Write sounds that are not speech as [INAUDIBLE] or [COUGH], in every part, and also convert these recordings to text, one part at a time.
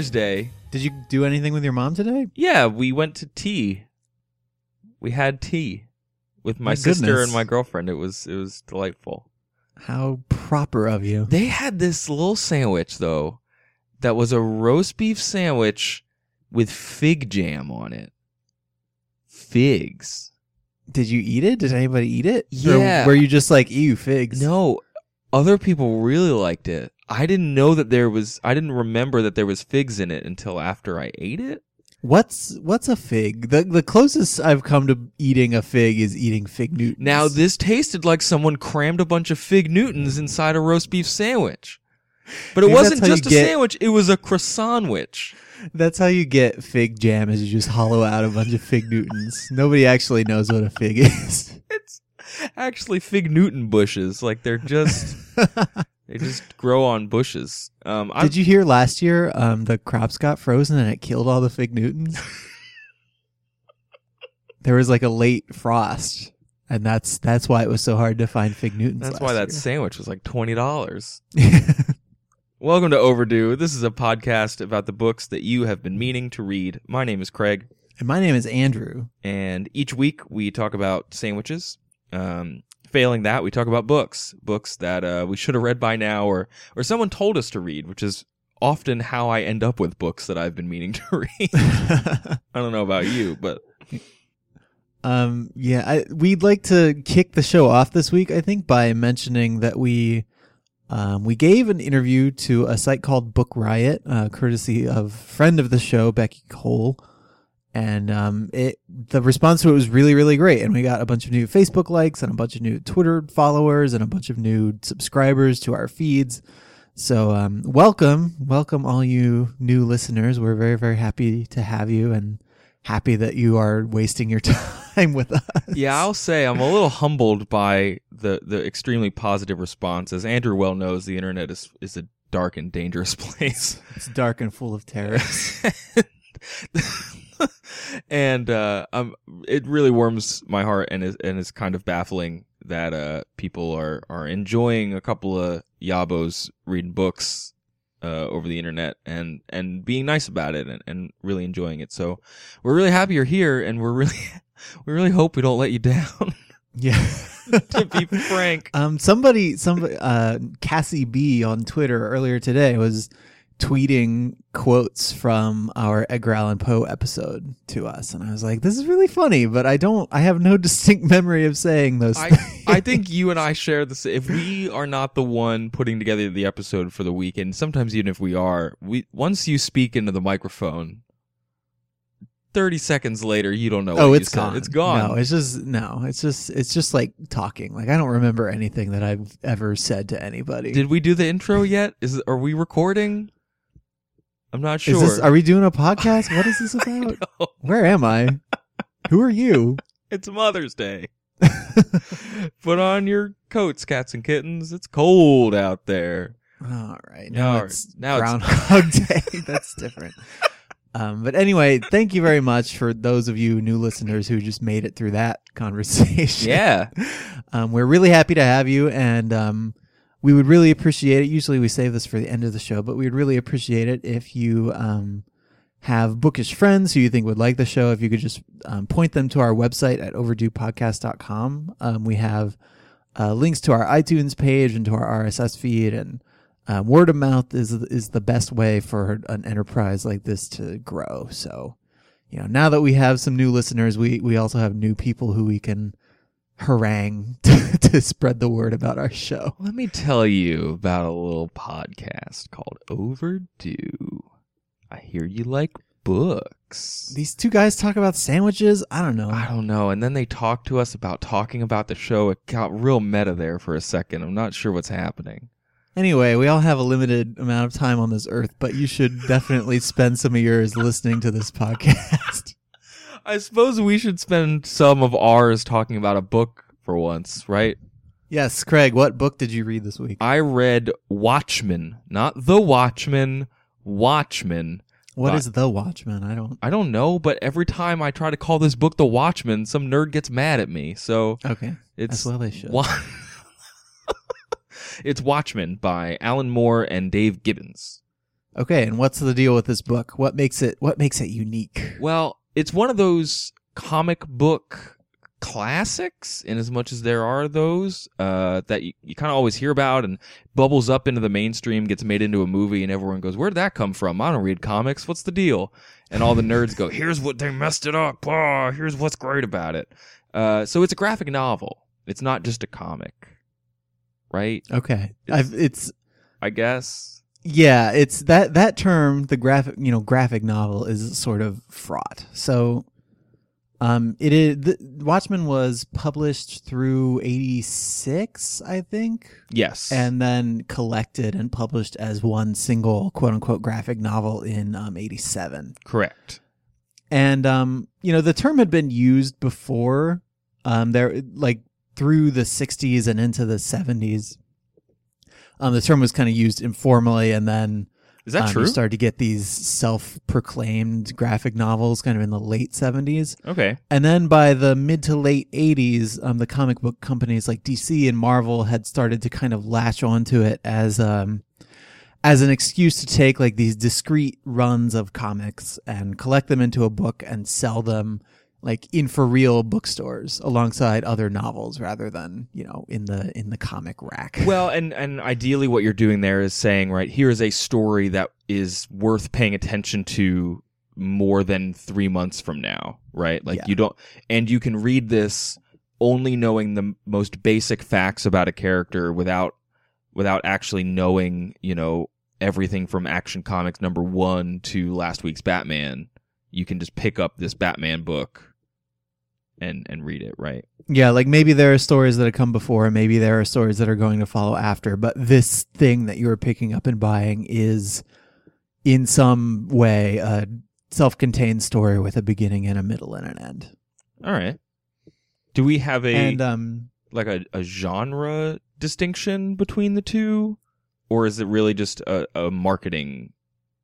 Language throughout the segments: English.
Mother's Day. Did you do anything with your mom today? Yeah, we went to tea. We had tea with my, My sister goodness. and my girlfriend. It was it was delightful. How proper of you. They had this little sandwich though that was a roast beef sandwich with fig jam on it. Figs. Did you eat it? Did anybody eat it? Yeah. Or were you just like, ew, figs? No, other people really liked it. I didn't know that there was I didn't remember that there was figs in it until after I ate it. What's what's a fig? The the closest I've come to eating a fig is eating fig Newtons. Now this tasted like someone crammed a bunch of fig Newtons inside a roast beef sandwich. But it Maybe wasn't that's how you just a get- sandwich, it was a croissantwich. That's how you get fig jam is you just hollow out a bunch of fig Newtons. Nobody actually knows what a fig is. [LAUGHS] It's actually fig Newton bushes. Like they're just [LAUGHS] they just grow on bushes. Um Did you hear last year um, the crops got frozen and it killed all the fig Newtons? [LAUGHS] there was like a late frost, and that's that's why it was so hard to find fig Newtons. that's why that year. sandwich was like twenty dollars. [LAUGHS] Welcome to Overdue. This is a podcast about the books that you have been meaning to read. My name is Craig. and my name is Andrew. and each week we talk about sandwiches. Um, failing that, we talk about books, books that uh, we should have read by now, or or someone told us to read, which is often how I end up with books that I've been meaning to [LAUGHS] read. [LAUGHS] I don't know about you, but Um, yeah, I, we'd like to kick the show off this week, I think, by mentioning that we um, we gave an interview to a site called Book Riot, uh, courtesy of friend of the show Becky Cole, and um, it the response to it was really really great, and we got a bunch of new Facebook likes and a bunch of new Twitter followers and a bunch of new subscribers to our feeds. So um, welcome, welcome all you new listeners. We're very very happy to have you and happy that you are wasting your [LAUGHS] time with us. yeah, I'll say I'm a little humbled by the the extremely positive response. As Andrew well knows, the internet is is a dark and dangerous [LAUGHS] place. It's dark and full of terrorists. [LAUGHS] [LAUGHS] and uh, um, it really warms my heart and is and is kind of baffling that uh, people are are enjoying a couple of yabos reading books uh, over the internet and and being nice about it and, and really enjoying it. So we're really happy you're here, and we're really [LAUGHS] we really hope we don't let you down. [LAUGHS] yeah. to be frank, Um, somebody, somebody, uh, Cassie B on Twitter earlier today was tweeting quotes from our Edgar Allan Poe episode to us, and I was like, "This is really funny," but I don't, I have no [LAUGHS] distinct memory of saying those. I. I [LAUGHS] think you and I share this. If we are not the one putting together the episode for the week, and sometimes even if we are, we once you speak into the microphone, thirty seconds later you don't know. oh, it's said. gone. It's gone. No, it's just no. It's just it's just like talking. Like I don't remember anything that I've ever said to anybody. Did we do the intro yet? Is are we recording? I'm not sure. Is this? Are we doing a podcast? [LAUGHS] What is this about? Where am I? Who are you? [LAUGHS] it's Mother's Day. [LAUGHS] Put on your coats, cats and kittens. It's cold out there. All right. Now- Now it's now it's- Groundhog Day. That's different. Um, but anyway, thank you very much for those of you new listeners who just made it through that conversation. Yeah. Um, we're really happy to have you, and um, we would really appreciate it. Usually we save this for the end of the show, but we'd really appreciate it if you um, have bookish friends who you think would like the show. If you could just um, point them to our website at overduepodcast.com. Um, we have uh, links to our iTunes page and to our RSS feed, and um, word of mouth is is the best way for an enterprise like this to grow. So, you know, now that we have some new listeners, we we also have new people who we can harangue [LAUGHS] to, to spread the word about our show. Let me tell you about a little podcast called Overdue. I hear you like books. These two guys talk about sandwiches. I don't know. I don't know. And then they talk to us about talking about the show. It got real meta there for a second. I'm not sure what's happening. Anyway, we all have a limited amount of time on this earth, but you should definitely spend some of yours listening to this podcast. [LAUGHS] I suppose we should spend some of ours talking about a book for once, right? yes, Craig, what book did you read this week? I read Watchmen, not The Watchmen, Watchmen. What is The Watchman? I don't. I don't know, but every time I try to call this book The Watchmen, some nerd gets mad at me. So Okay, it's as well they should. Wa- [LAUGHS] it's Watchmen by Alan Moore and Dave Gibbons. Okay, and what's the deal with this book? What makes it What makes it unique? Well, it's one of those comic book classics, in as much as there are those uh, that you, you kind of always hear about and bubbles up into the mainstream, gets made into a movie, and everyone goes, where did that come from? I don't read comics. What's the deal?" And all the nerds go, "Here's what they messed it up. Oh, here's what's great about it." Uh, so it's a graphic novel. It's not just a comic, right? Okay, It's- I've, it's I guess. Yeah, it's that that term, the graphic, you know, graphic novel is sort of fraught. So, um, it is. The, Watchmen was published through '86, I think, Yes. and then collected and published as one single quote unquote graphic novel in um, '87. correct. and um, you know the term had been used before um, there like through the 60s and into the 70s um, the term was kind of used informally and then Is that um, true? you started to get these self-proclaimed graphic novels kind of in the late 70s okay. and then by the mid to late 80s um, the comic book companies like dc and marvel had started to kind of latch onto it as um, as an excuse to take like these discrete runs of comics and collect them into a book and sell them like in for real bookstores alongside other novels rather than you know in the in the comic rack [LAUGHS] Well, and and ideally, what you're doing there is saying, right, here is a story that is worth paying attention to more than three months from now, right? Like Yeah. you don't, and you can read this only knowing the most basic facts about a character without without actually knowing, you know, everything from Action Comics number one to last week's Batman. You can just pick up this Batman book and and read it, right? yeah like maybe there are stories that have come before and maybe there are stories that are going to follow after but this thing that you're picking up and buying is in some way a self-contained story with a beginning and a middle and an end All right. Do we have a and um like a, a genre distinction between the two or is it really just a, a marketing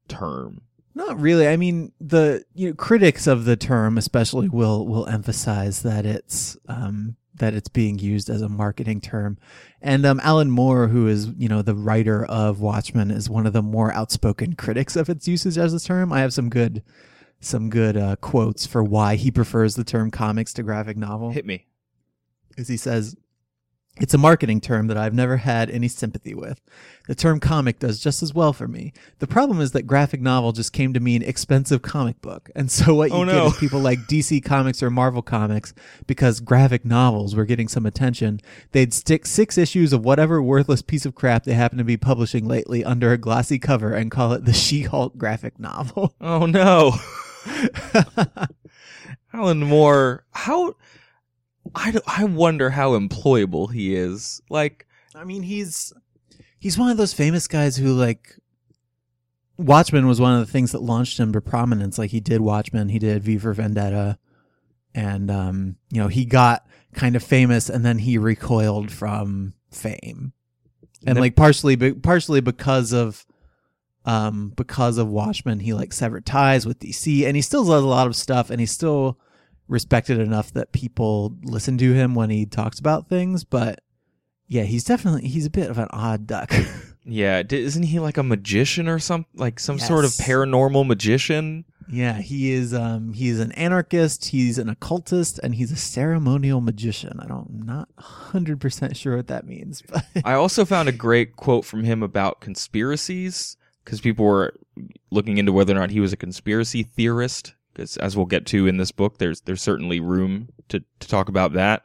term Not really. I mean, the you know, critics of the term especially will will emphasize that it's um, that it's being used as a marketing term. And um, Alan Moore, who is you know the writer of Watchmen, is one of the more outspoken critics of its usage as a term. I have some good some good uh, quotes for why he prefers the term comics to graphic novel. hit me As he says, it's a marketing term that I've never had any sympathy with. The term comic does just as well for me. The problem is that graphic novel just came to mean expensive comic book. And so what you Oh, get is people like DC Comics or Marvel Comics, because graphic novels were getting some attention, they'd stick six issues of whatever worthless piece of crap they happen to be publishing lately under a glossy cover and call it the She-Hulk graphic novel. oh no [LAUGHS] alan moore how I, I wonder how employable he is like I mean, he's he's one of those famous guys who like Watchmen was one of the things that launched him to prominence. Like he did Watchmen, he did V for Vendetta, and um, you know, he got kind of famous, and then he recoiled from fame, and Nev- like partially, be- partially because of um because of Watchmen, he like severed ties with DC, and he still does a lot of stuff, and he still respected enough that people listen to him when he talks about things, but yeah, he's definitely he's a bit of an odd duck. [LAUGHS] yeah isn't he like a magician or some like some sort of paranormal magician yeah, he is um he's an anarchist, he's an occultist, and he's a ceremonial magician. I don't I'm not hundred percent sure what that means, but [LAUGHS] I also found a great quote from him about conspiracies because people were looking into whether or not he was a conspiracy theorist. Because as we'll get to in this book, there's there's certainly room to to talk about that.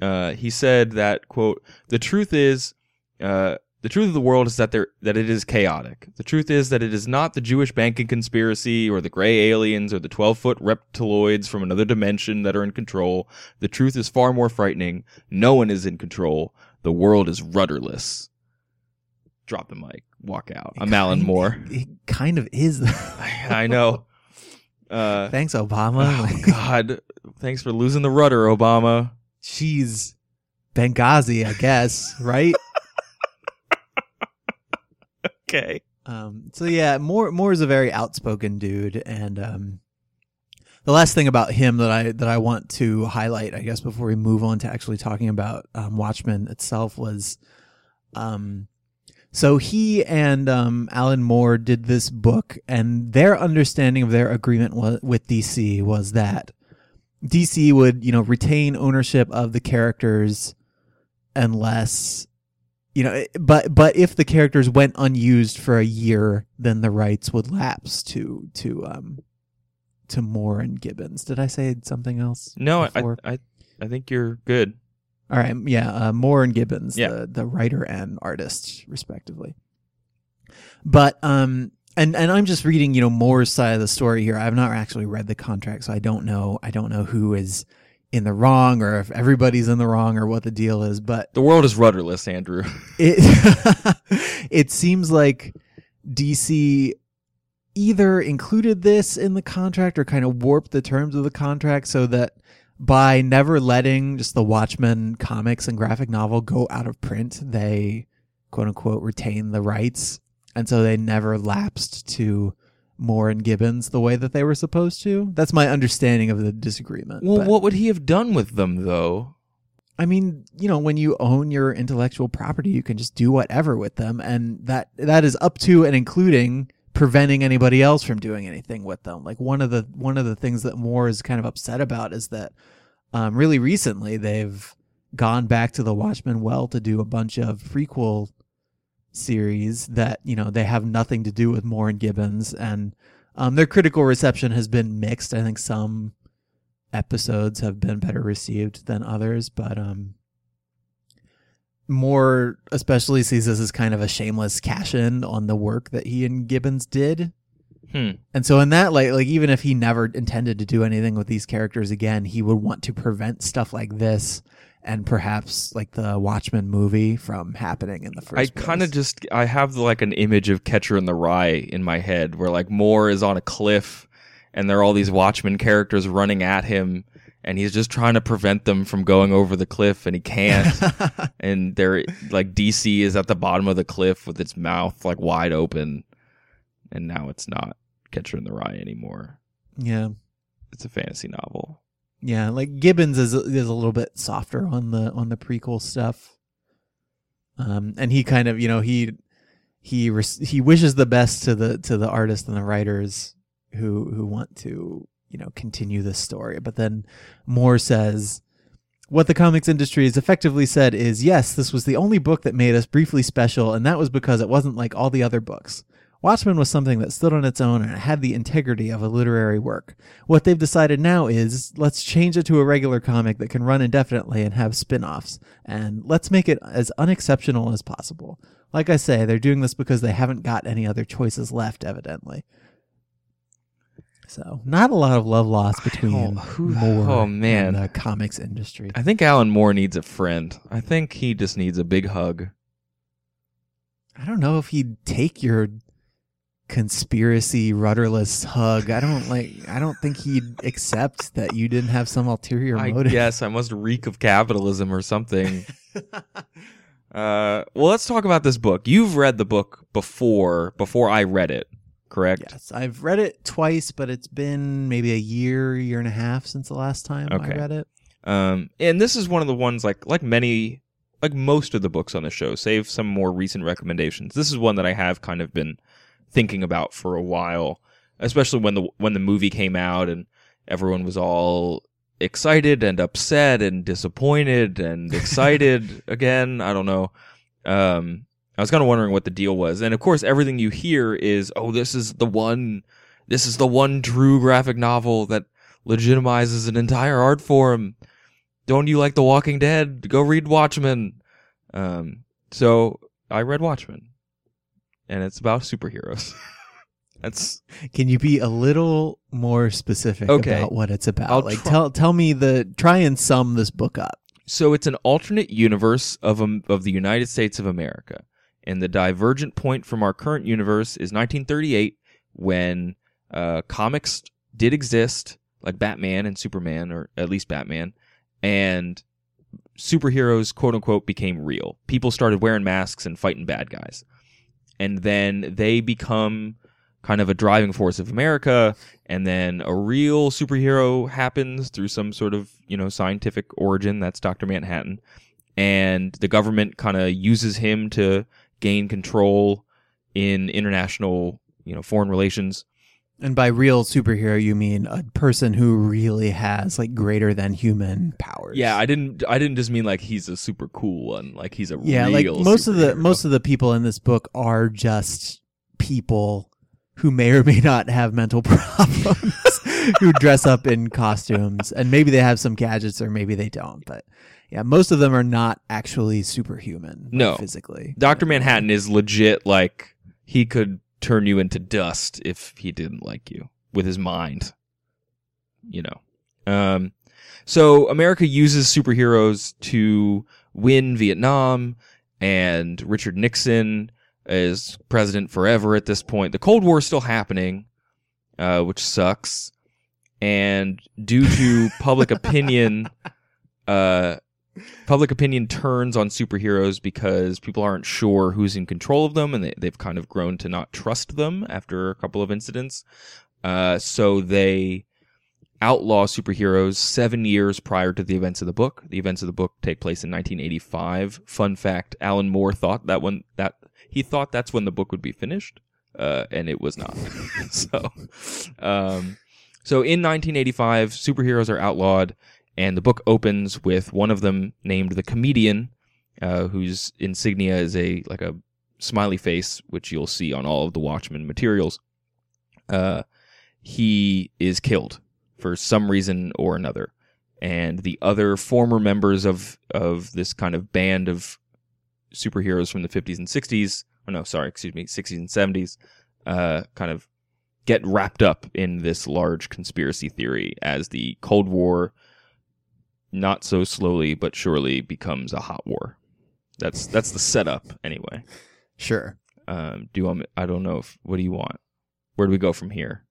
Uh, he said that quote: "The truth is, uh, The truth of the world is that there that it is chaotic. The truth is that it is not the Jewish banking conspiracy or the gray aliens or the 12-foot reptiloids from another dimension that are in control. The truth is far more frightening. No one is in control. The world is rudderless. Drop the mic. Walk out. I'm Alan Moore. It kind of is. [LAUGHS] I know. Uh, Thanks, Obama. oh [LAUGHS] God! Thanks for losing the rudder, Obama. She's Benghazi, I guess, right? [LAUGHS] Okay. Um, so yeah, Moore Moore is a very outspoken dude, and um, the last thing about him that I that I want to highlight, I guess, before we move on to actually talking about um, Watchmen itself, was, um, so he and um, Alan Moore did this book, and their understanding of their agreement with DC was that DC would, you know, retain ownership of the characters unless you know but but if the characters went unused for a year then the rights would lapse to to um to Moore and Gibbons. Did I say something else? No, I. I I think you're good. All right, yeah, uh, Moore and Gibbons, Yeah. the the writer and artist, respectively. But um, and and I'm just reading, you know, Moore's side of the story here. I've not actually read the contract, so I don't know. I don't know who is in the wrong or if everybody's in the wrong or what the deal is. But The world is rudderless, Andrew. [LAUGHS] it [LAUGHS] it seems like DC either included this in the contract or kind of warped the terms of the contract so that by never letting just the Watchmen comics and graphic novel go out of print, they quote unquote retain the rights. And so they never lapsed to Moore and Gibbons the way that they were supposed to. That's my understanding of the disagreement. Well, But- what would he have done with them, though? I mean, you know, when you own your intellectual property, you can just do whatever with them, and that that is up to and including preventing anybody else from doing anything with them. Like one of the one of the things that Moore is kind of upset about is that um, really recently they've gone back to the Watchmen well to do a bunch of prequel series that you know they have nothing to do with Moore and Gibbons, and um, their critical reception has been mixed. I think some episodes have been better received than others, but um Moore especially sees this as kind of a shameless cash in on the work that he and Gibbons did. Hmm. And so in that like like even if he never intended to do anything with these characters again, he would want to prevent stuff like this and perhaps like the Watchmen movie from happening in the first I kind of just I have like an image of Catcher in the Rye in my head, where like Moore is on a cliff, and there are all these Watchmen characters running at him, and he's just trying to prevent them from going over the cliff, and he can't. [LAUGHS] and they're like DC is at the bottom of the cliff with its mouth like wide open, and now it's not Catcher in the Rye anymore. yeah. It's a fantasy novel. Yeah, like Gibbons is is a little bit softer on the on the prequel stuff. Um, and he kind of, you know, he he res- he wishes the best to the to the artists and the writers who who want to, you know, continue this story. But then Moore says what the comics industry has effectively said is yes, this was the only book that made us briefly special, and that was because it wasn't like all the other books. Watchmen was something that stood on its own and it had the integrity of a literary work. What they've decided now is let's change it to a regular comic that can run indefinitely and have spin offs, and let's make it as unexceptional as possible. Like I say, they're doing this because they haven't got any other choices left, evidently. So, not a lot of love lost between who- Moore oh, man. and the comics industry. I think Alan Moore needs a friend. I think he just needs a big hug. I don't know if he'd take your conspiracy rudderless hug. I don't like. I don't think he'd accept that you didn't have some ulterior I motive. guess I must reek of capitalism or something. [LAUGHS] uh, well, let's talk about this book. You've read the book before before I read it, correct? Yes, I've read it twice, but it's been maybe a year, year and a half since the last time Okay. I read it. Um, and this is one of the ones like like many like most of the books on the show, save some more recent recommendations. This is one that I have kind of been thinking about for a while, especially when the when the movie came out and everyone was all excited and upset and disappointed and [LAUGHS] excited again. I don't know. Um, I was kind of wondering what the deal was, and of course, everything you hear is, "Oh, this is the one, this is the one true graphic novel that legitimizes an entire art form." Don't you like The Walking Dead? Go read Watchmen. Um, so I read Watchmen, and it's about superheroes. [LAUGHS] That's Can you be a little more specific Okay. about what it's about? I'll like try- tell tell me the try and sum this book up. so it's an alternate universe of um, of the United States of America, and the divergent point from our current universe is 1938 when uh, comics did exist, like Batman and Superman, or at least Batman, and superheroes, quote unquote, became real. People started wearing masks and fighting bad guys. And then they become kind of a driving force of America. And then a real superhero happens through some sort of, you know, scientific origin. That's Dr. Manhattan. And the government kind of uses him to gain control in international, you know, foreign relations. And by real superhero, you mean a person who really has like greater than human powers. Yeah, I didn't. I didn't just mean like he's a super cool one. Like he's a yeah. Like most of the most of the people in this book are just people who may or may not have mental [LAUGHS] problems who dress up in costumes and maybe they have some gadgets or maybe they don't. But yeah, most of them are not actually superhuman. like, No. physically. Doctor Manhattan is legit. Like he could turn you into dust if he didn't like you with his mind. You know. Um. So America uses superheroes to win Vietnam, and Richard Nixon is president forever at this point. The Cold War is still happening, uh, which sucks. And due to public [LAUGHS] opinion, uh, public opinion turns on superheroes because people aren't sure who's in control of them and they, they've kind of grown to not trust them after a couple of incidents. Uh, so they outlaw superheroes seven years prior to the events of the book. The events of the book take place in 1985. Fun fact: Alan Moore thought that when that he thought that's when the book would be finished, uh, and it was not. [LAUGHS] so, um, so in 1985, superheroes are outlawed, and the book opens with one of them named the Comedian, uh, whose insignia is a like a smiley face, which you'll see on all of the Watchmen materials. Uh, he is killed for some reason or another, and the other former members of of this kind of band of superheroes from the 50s and 60s, or no, sorry, excuse me, 60s and 70s, uh, kind of get wrapped up in this large conspiracy theory as the Cold War, not so slowly but surely, becomes a hot war. That's that's the setup anyway. [LAUGHS] Sure. Um, do you want? me- I don't know if. What do you want? Where do we go from here?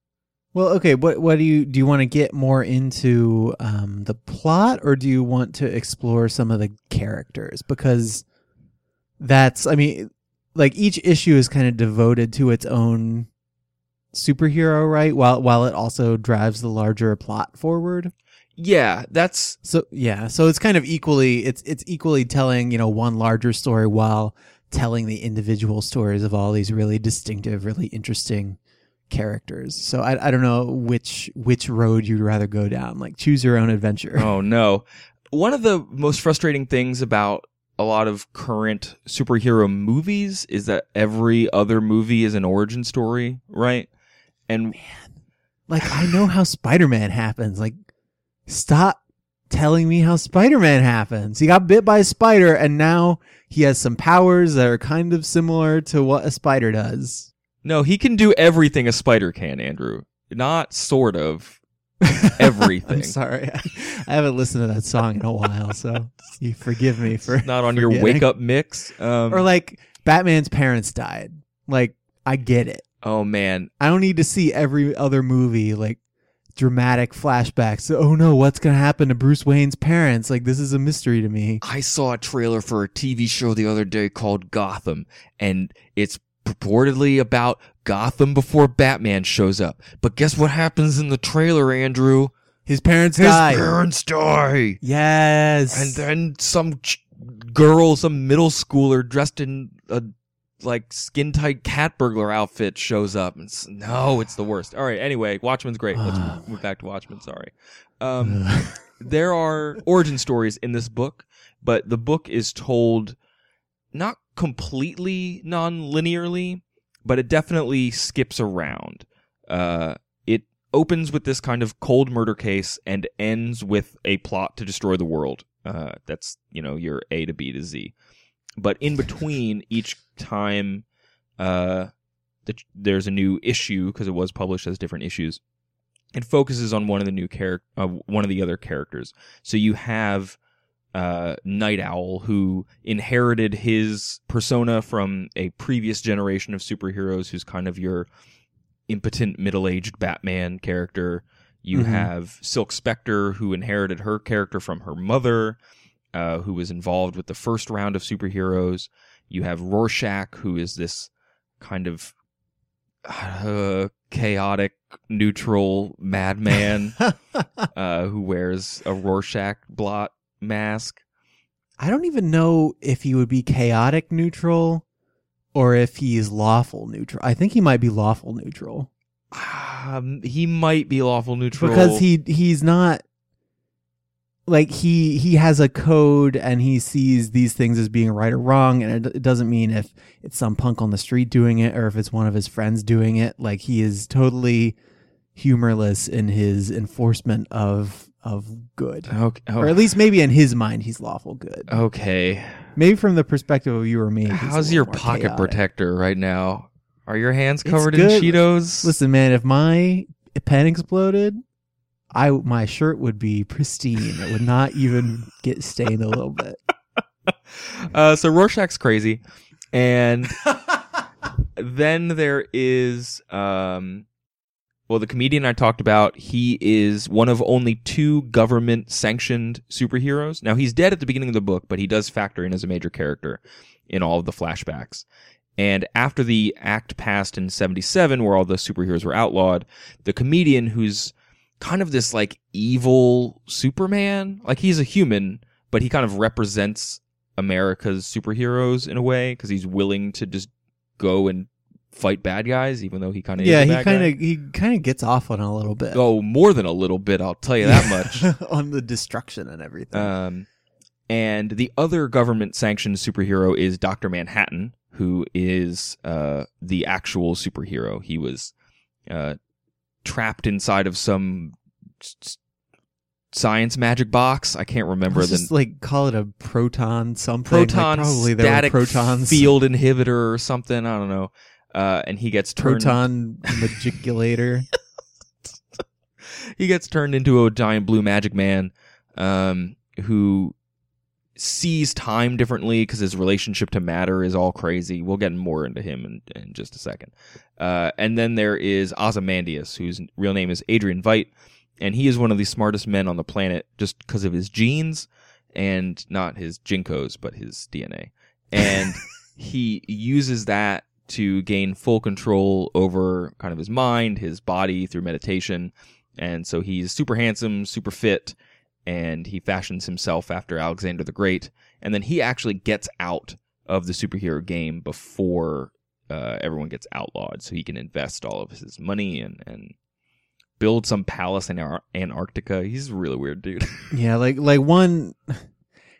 Well, okay. What what do you do? You want to get more into um, the plot, or do you want to explore some of the characters? Because that's, I mean, like each issue is kind of devoted to its own superhero, right? While while it also drives the larger plot forward. Yeah, that's So yeah, so it's kind of equally it's it's equally telling you know one larger story while telling the individual stories of all these really distinctive, really interesting characters. So I I don't know which which road you'd rather go down. Like choose your own adventure. oh [LAUGHS] no. One of the most frustrating things about a lot of current superhero movies is that every other movie is an origin story, right? And Man. Like I know how Spider Man happens. Like stop telling me how Spider Man happens. He got bit by a spider and now he has some powers that are kind of similar to what a spider does. no, he can do everything a spider can, Andrew. Not sort of. [LAUGHS] Everything. I'm sorry. I haven't listened to that song in a while, so you forgive me for Not on your wake up mix. Um, Or like Batman's parents died. Like I get it. oh man, I don't need to see every other movie like dramatic flashbacks. Oh no, what's gonna happen to Bruce Wayne's parents? Like this is a mystery to me. I saw a trailer for a TV show the other day called Gotham, and it's purportedly about Gotham before Batman shows up. But guess what happens in the trailer, Andrew? His parents His died. parents die. yes. And then some ch- girl, some middle schooler dressed in a like skin tight cat burglar outfit shows up. And s no, it's the worst. All right. Anyway, Watchmen's great. Let's [SIGHS] move back to Watchmen. Sorry. Um, [LAUGHS] there are origin stories in this book, but the book is told not completely non-linearly, but it definitely skips around. Uh, it opens with this kind of cold murder case and ends with a plot to destroy the world. Uh, that's you know your A to B to Z. but in between each time, uh, the, there's a new issue because it was published as different issues. It focuses on one of the new character, uh, one of the other characters. So you have uh, Night Owl, who inherited his persona from a previous generation of superheroes, who's kind of your impotent middle-aged Batman character. You Mhm. have Silk Spectre, who inherited her character from her mother, uh, who was involved with the first round of superheroes. You have Rorschach, who is this kind of uh, chaotic, neutral madman [LAUGHS] uh, who wears a Rorschach blot mask. I don't even know if he would be chaotic neutral or if he's lawful neutral. I think he might be lawful neutral Um, he might be lawful neutral because he he's not like he he has a code and he sees these things as being right or wrong and it, it doesn't mean if it's some punk on the street doing it or if it's one of his friends doing it like he is totally humorless in his enforcement of of good Okay. oh, or at least maybe in his mind he's lawful good okay. maybe from the perspective of you or me How's your pocket chaotic. protector right now? Are your hands covered in. Cheetos? listen man if my pen exploded i my shirt would be pristine it would not even get stained a little bit [LAUGHS] uh, so Rorschach's crazy, and [LAUGHS] then there is um, well, the comedian I talked about. He is one of only two government-sanctioned superheroes. Now he's dead at the beginning of the book, but he does factor in as a major character in all of the flashbacks. And after the act passed in 77, where all the superheroes were outlawed, the comedian who's kind of this like evil Superman, like he's a human, but he kind of represents America's superheroes in a way because he's willing to just go and fight bad guys, even though he kind of yeah he kind of he kind of gets off on a little bit oh more than a little bit. I'll tell you that much. [LAUGHS] on the destruction and everything Um, and the other government sanctioned superhero is Doctor Manhattan, who is uh, the actual superhero. He was uh, trapped inside of some science magic box. I can't remember Let's the just like call it a proton something like, proton probably there were static protons field inhibitor or something. I don't know. Uh, and he gets turned. proton magiculator [LAUGHS] [LAUGHS] he gets turned into a giant blue magic man um, who sees time differently because his relationship to matter is all crazy. We'll get more into him in, in just a second. Uh, and then there is Ozymandias, whose real name is Adrian Veidt, and he is one of the smartest men on the planet just because of his genes and not his JNCOs, but his DNA. And [LAUGHS] he uses that to gain full control over kind of his mind, his body through meditation. And so he's super handsome, super fit, and he fashions himself after Alexander the Great. And then he actually gets out of the superhero game before uh, everyone gets outlawed, so he can invest all of his money and, and build some palace in Ar- Antarctica. He's a really weird dude. [LAUGHS] Yeah, like like one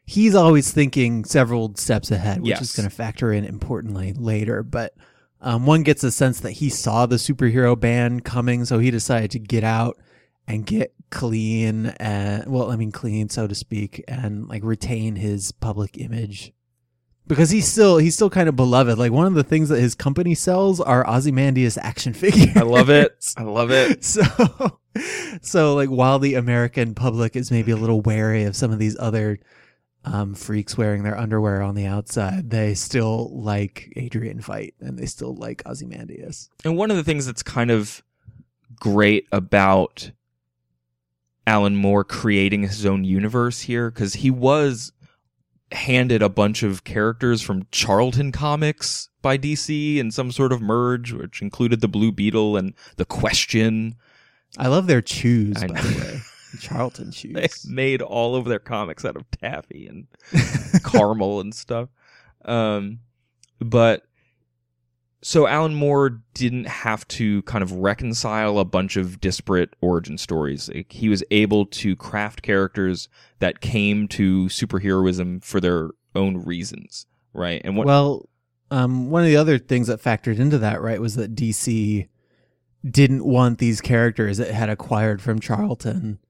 he's always thinking several steps ahead, which Yes. is going to factor in importantly later, but um, one gets a sense that he saw the superhero ban coming, so he decided to get out and get clean and well, I mean clean so to speak and like retain his public image. Because he's still he's still kind of beloved. Like one of the things that his company sells are Ozymandias action [LAUGHS] figures. I love it. I love it. [LAUGHS] So, so like while the American public is maybe a little wary of some of these other um, freaks wearing their underwear on the outside, they still like Adrian Veidt and they still like Ozymandias. And one of the things that's kind of great about Alan Moore creating his own universe here, because he was handed a bunch of characters from Charlton Comics by DC in some sort of merge, which included the Blue Beetle and the Question. I love their shoes, I by know. the way. Charlton [LAUGHS] They shoes. made all of their comics out of taffy and [LAUGHS] caramel and stuff. Um, but so Alan Moore didn't have to kind of reconcile a bunch of disparate origin stories. He was able to craft characters that came to superheroism for their own reasons, right? And what Well, um, one of the other things that factored into that, right, was that DC didn't want these characters that had acquired from Charlton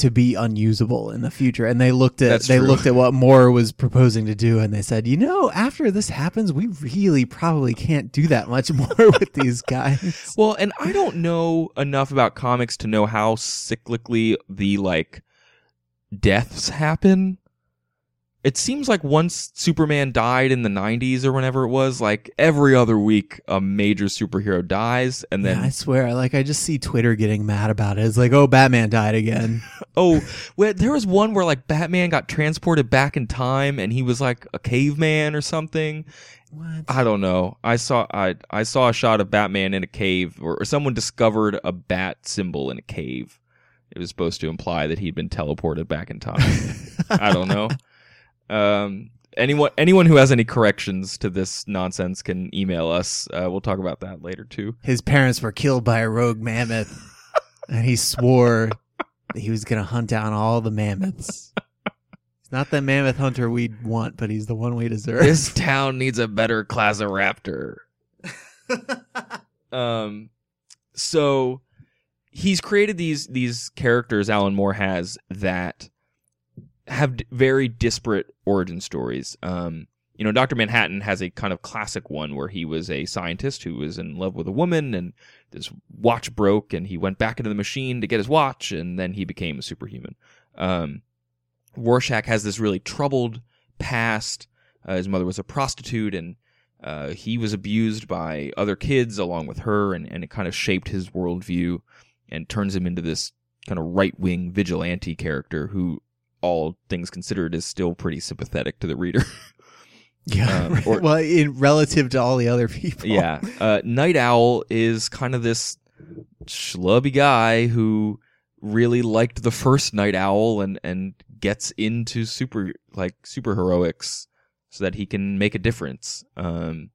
to be unusable in the future. And they looked at That's they true. looked at what Moore was proposing to do, and they said, you know, after this happens, we really probably can't do that much [LAUGHS] more with these guys. [LAUGHS] Well, and I don't know enough about comics to know how cyclically the like deaths happen. It seems like once Superman died in the 90s or whenever it was, like every other week a major superhero dies and then Yeah, I swear, like I just see Twitter getting mad about it. It's like, oh, Batman died again. [LAUGHS] oh, well, there was one where like Batman got transported back in time and he was like a caveman or something. what? I don't know. I saw I I saw a shot of Batman in a cave, or, or someone discovered a bat symbol in a cave. It was supposed to imply that he'd been teleported back in time. [LAUGHS] I don't know. Um, anyone anyone who has any corrections to this nonsense can email us. Uh, we'll talk about that later too. His parents were killed by a rogue mammoth, [LAUGHS] and he swore that he was going to hunt down all the mammoths. He's not the mammoth hunter we'd want, but he's the one we deserve. This town needs a better class of raptor. [LAUGHS] um, so he's created these these characters Alan Moore has that have very disparate origin stories. Um, you know, Doctor Manhattan has a kind of classic one where he was a scientist who was in love with a woman, and this watch broke, and he went back into the machine to get his watch, and then he became a superhuman. Um, Rorschach has this really troubled past. Uh, his mother was a prostitute, and uh, he was abused by other kids along with her, and, and it kind of shaped his worldview and turns him into this kind of right wing vigilante character who, all things considered, is still pretty sympathetic to the reader. [LAUGHS] yeah. um, or- well, in relative to all the other people. yeah. [LAUGHS] Uh, Night Owl is kind of this schlubby guy who really liked the first Night Owl and, and gets into super like super heroics so that he can make a difference. Um,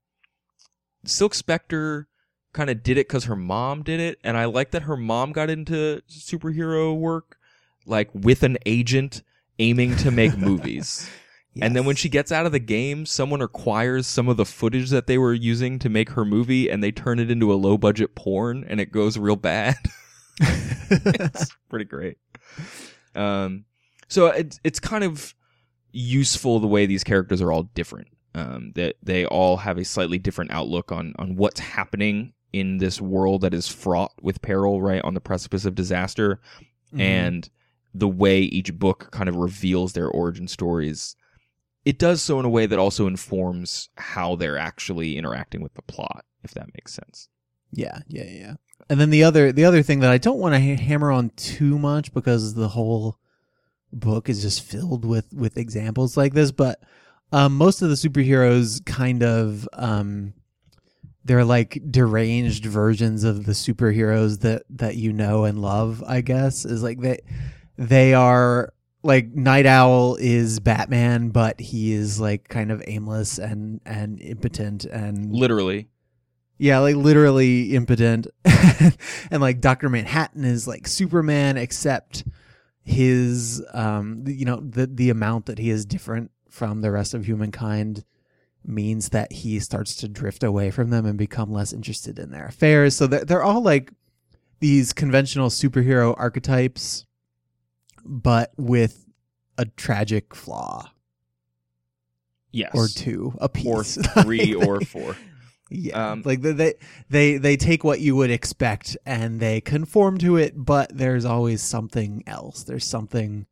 Silk Spectre kind of did it because her mom did it, and I like that her mom got into superhero work like with an agent aiming to make [LAUGHS] movies. And then when she gets out of the game, someone acquires some of the footage that they were using to make her movie and they turn it into a low budget porn and it goes real bad. [LAUGHS] it's [LAUGHS] pretty great. Um, so it's it's kind of useful the way these characters are all different. Um, that they all have a slightly different outlook on on what's happening in this world that is fraught with peril, right on the precipice of disaster, Mhm. and the way each book kind of reveals their origin stories. It does so in a way that also informs how they're actually interacting with the plot, if that makes sense. Yeah, yeah, yeah. And then the other the other thing that I don't want to ha- hammer on too much because the whole book is just filled with with examples like this, but um, most of the superheroes kind of um, they're like deranged versions of the superheroes that that you know and love. I guess is like they they are like Night Owl is Batman, but he is like kind of aimless and and impotent and Literally. yeah, like literally impotent. [LAUGHS] and like Dr. Manhattan is like Superman except his um you know the the amount that he is different from the rest of humankind means that he starts to drift away from them and become less interested in their affairs. So they're, they're all like these conventional superhero archetypes but with a tragic flaw Yes. or two a piece Or [LAUGHS] three or four. Yeah, Um, like they, they they they take what you would expect and they conform to it, but there's always something else. There's something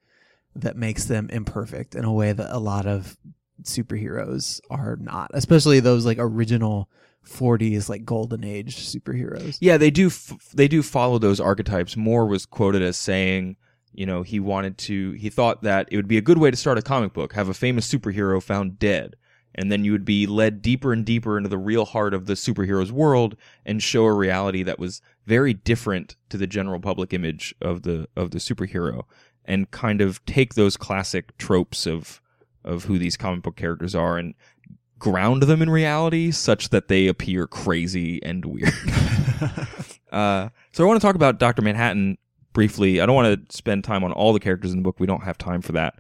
that makes them imperfect in a way that a lot of superheroes are not, especially those like original 40s like golden age superheroes. Yeah, they do. F- they do follow those archetypes. Moore was quoted as saying, you know, he wanted to. He thought that it would be a good way to start a comic book: have a famous superhero found dead, and then you would be led deeper and deeper into the real heart of the superhero's world and show a reality that was very different to the general public image of the of the superhero, and kind of take those classic tropes of of who these comic book characters are and ground them in reality such that they appear crazy and weird. [LAUGHS] Uh, so I want to talk about Doctor Manhattan briefly. I don't want to spend time on all the characters in the book. We don't have time for that.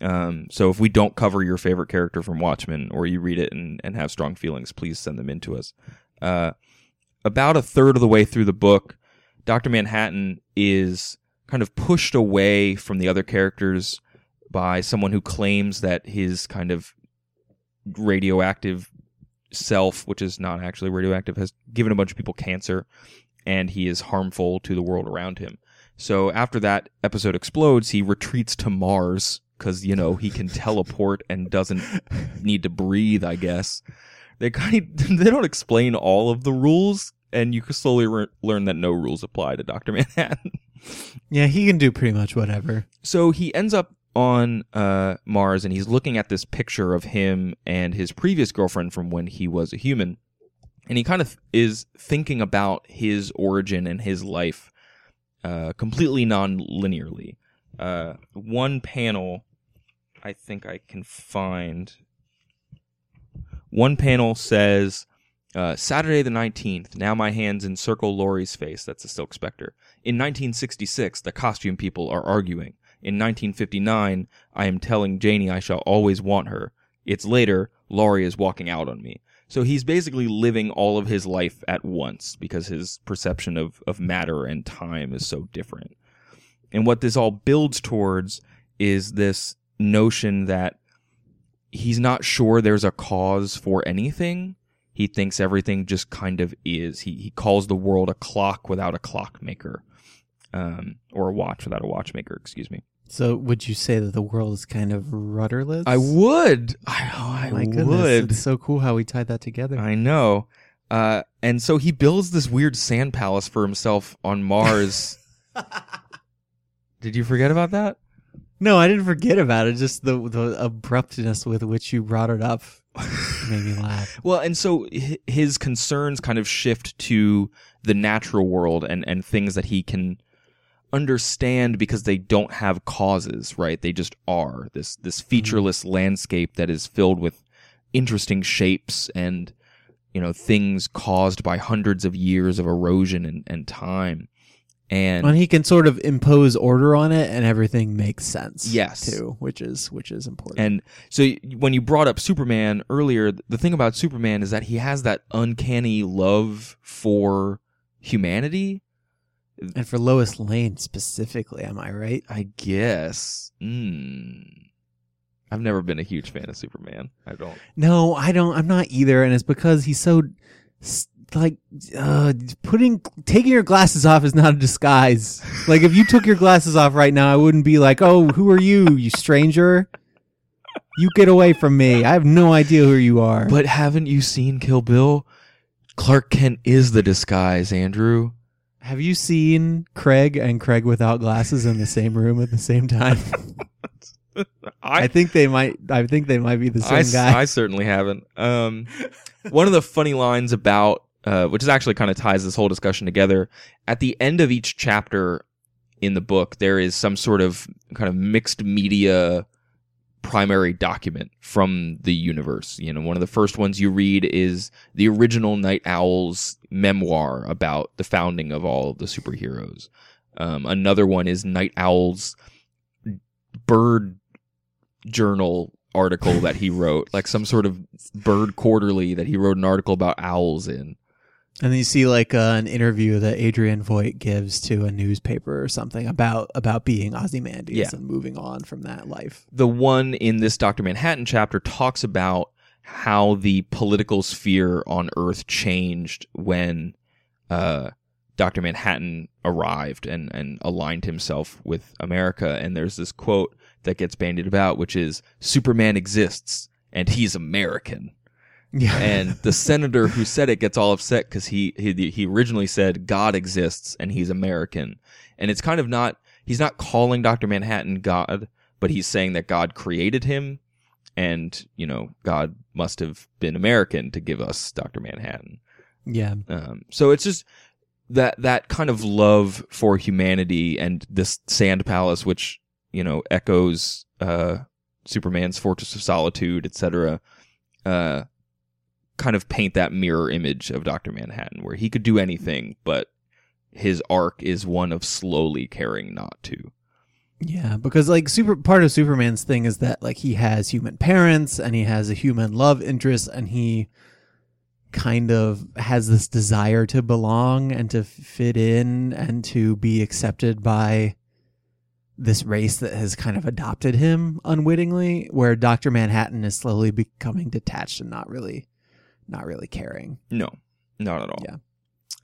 Um, so if we don't cover your favorite character from Watchmen, or you read it and, and have strong feelings, please send them in to us. Uh, about a third of the way through the book, Doctor Manhattan is kind of pushed away from the other characters by someone who claims that his kind of radioactive self, which is not actually radioactive, has given a bunch of people cancer and he is harmful to the world around him. So after that episode explodes, he retreats to Mars because, you know, he can teleport and doesn't need to breathe, I guess. They kind of, [LAUGHS] they don't explain all of the rules and you slowly re- learn that no rules apply to Dr. [LAUGHS] Manhattan. Yeah, he can do pretty much whatever. So he ends up on uh, Mars and he's looking at this picture of him and his previous girlfriend from when he was a human. And he kind of is thinking about his origin and his life uh, completely non linearly. Uh, one panel I think I can find. One panel says, uh, Saturday the 19th, now my hands encircle Laurie's face. That's the Silk Spectre. In 1966, the costume people are arguing. In 1959, I am telling Janie I shall always want her. It's later, Laurie is walking out on me. So he's basically living all of his life at once because his perception of, of matter and time is so different. And what this all builds towards is this notion that he's not sure there's a cause for anything. He thinks everything just kind of is. He, he calls the world a clock without a clockmaker, um, or a watch without a watchmaker, excuse me. So, would you say that the world is kind of rudderless? I would. I, oh, I My goodness, would. it's so cool how we tied that together. I know. Uh, and so he builds this weird sand palace for himself on Mars. [LAUGHS] Did you forget about that? No, I didn't forget about it. Just the the abruptness with which you brought it up made me laugh. [LAUGHS] Well, and so his concerns kind of shift to the natural world and, and things that he can understand because they don't have causes, right? They just are this this mm-hmm. featureless landscape that is filled with interesting shapes and you know things caused by hundreds of years of erosion and, and time. And And he can sort of impose order on it, and everything makes sense. Yes. too, which is which is important. And so when you brought up Superman earlier, the thing about Superman is that he has that uncanny love for humanity. And for Lois Lane specifically, am I right? I guess. Mm. I've never been a huge fan of Superman. I don't. No, I don't. I'm not either, and it's because he's so like uh, putting taking your glasses off is not a disguise. Like if you took your glasses off right now, I wouldn't be like, "Oh, who are you, you stranger? You get away from me! I have no idea who you are." But haven't you seen Kill Bill? Clark Kent is the disguise, Andrew. Have you seen Craig and Craig without glasses in the same room at the same time? [LAUGHS] I, think they might. I think they might be the same I, guy. I certainly haven't. Um, one of the funny lines about, uh, which is actually kind of ties this whole discussion together, at the end of each chapter in the book, there is some sort of kind of mixed media primary document from the universe. You know, one of the first ones you read is the original Night Owl's memoir about the founding of all of the superheroes. Um, another one is Night Owl's bird journal article that he wrote, like some sort of bird quarterly that he wrote an article about owls in. And then you see like uh, an interview that Adrian Veidt gives to a newspaper or something about about being Ozymandias Yeah. and moving on from that life. The one in this Dr. Manhattan chapter talks about how the political sphere on Earth changed when uh, Dr. Manhattan arrived and, and aligned himself with America. And there's this quote that gets bandied about, which is Superman exists and he's American. Yeah, and the senator who said it gets all upset because he, he he originally said God exists and he's American, and it's kind of not he's not calling Doctor Manhattan God, but he's saying that God created him, and you know God must have been American to give us Doctor Manhattan. yeah, Um, so it's just that that kind of love for humanity and this sand palace, which you know echoes uh, Superman's Fortress of Solitude, etc. Uh, kind of paint that mirror image of Doctor Manhattan, where he could do anything, but his arc is one of slowly caring not to. yeah. Because like super part of Superman's thing is that like he has human parents and he has a human love interest and he kind of has this desire to belong and to fit in and to be accepted by this race that has kind of adopted him unwittingly, where Doctor Manhattan is slowly becoming detached and not really, not really caring. No, not at all. Yeah.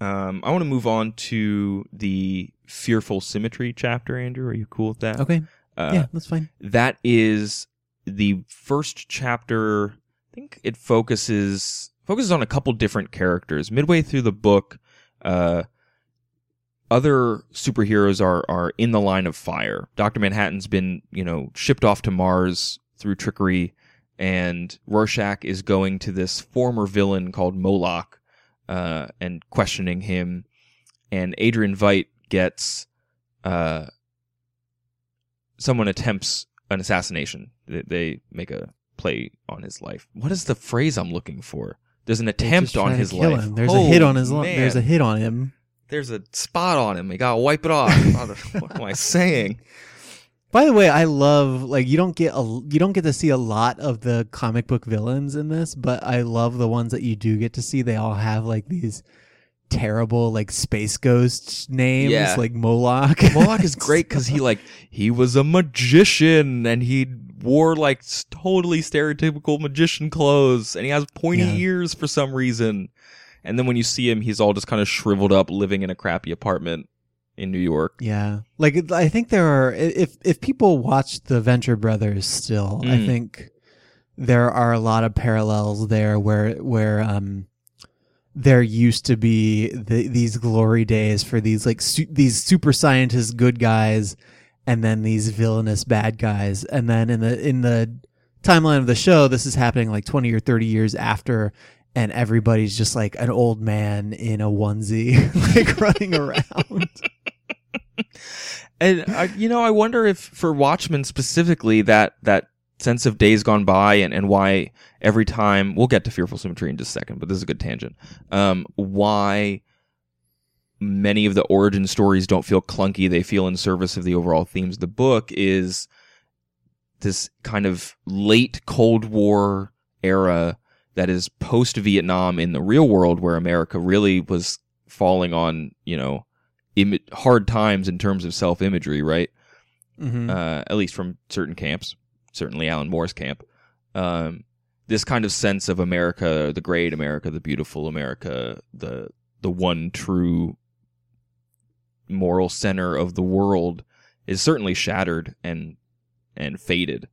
Um, I want to move on to the fearful symmetry chapter. Andrew, are you cool with that? Okay, Uh, yeah, that's fine. that is the first chapter. I think it focuses focuses on a couple different characters. Midway through the book, uh, other superheroes are are in the line of fire. Doctor Manhattan's been you know shipped off to Mars through trickery, and Rorschach is going to this former villain called Moloch, uh, and questioning him. And Adrian Veidt gets uh, someone attempts an assassination. They, they make a play on his life. What is the phrase I'm looking for? There's an attempt on his life. him. There's a hit on his life. There's a hit on him. There's a spot on him. You gotta wipe it off. [LAUGHS] what am I saying? By the way, I love like you don't get a you don't get to see a lot of the comic book villains in this, but I love the ones that you do get to see. They all have like these terrible like space ghost names, Yeah. like Moloch. Moloch is [LAUGHS] great because he like he was a magician and he wore like totally stereotypical magician clothes and he has pointy Yeah. ears for some reason. And then when you see him, he's all just kind of shriveled up, living in a crappy apartment in New York. Yeah, like I think there are if if people watch the Venture Brothers still, I Mm. think there are a lot of parallels there where where um there used to be the, these glory days for these like su- these super scientist good guys and then these villainous bad guys and then in the in the timeline of the show this is happening like 20 or 30 years after and everybody's just like an old man in a onesie [LAUGHS] like running [LAUGHS] around And I, you know, I wonder if for Watchmen specifically, that that sense of days gone by, and and why every time we'll get to Fearful Symmetry in just a second, but this is a good tangent. Um, why many of the origin stories don't feel clunky; they feel in service of the overall themes of the book. Is this kind of late Cold War era that is post Vietnam in the real world, where America really was falling on, you know, Im- hard times in terms of self imagery, right? Mhm. Uh, at least from certain camps, certainly Alan Moore's camp. Um, this kind of sense of America, the great America, the beautiful America, the the one true moral center of the world is certainly shattered and and faded.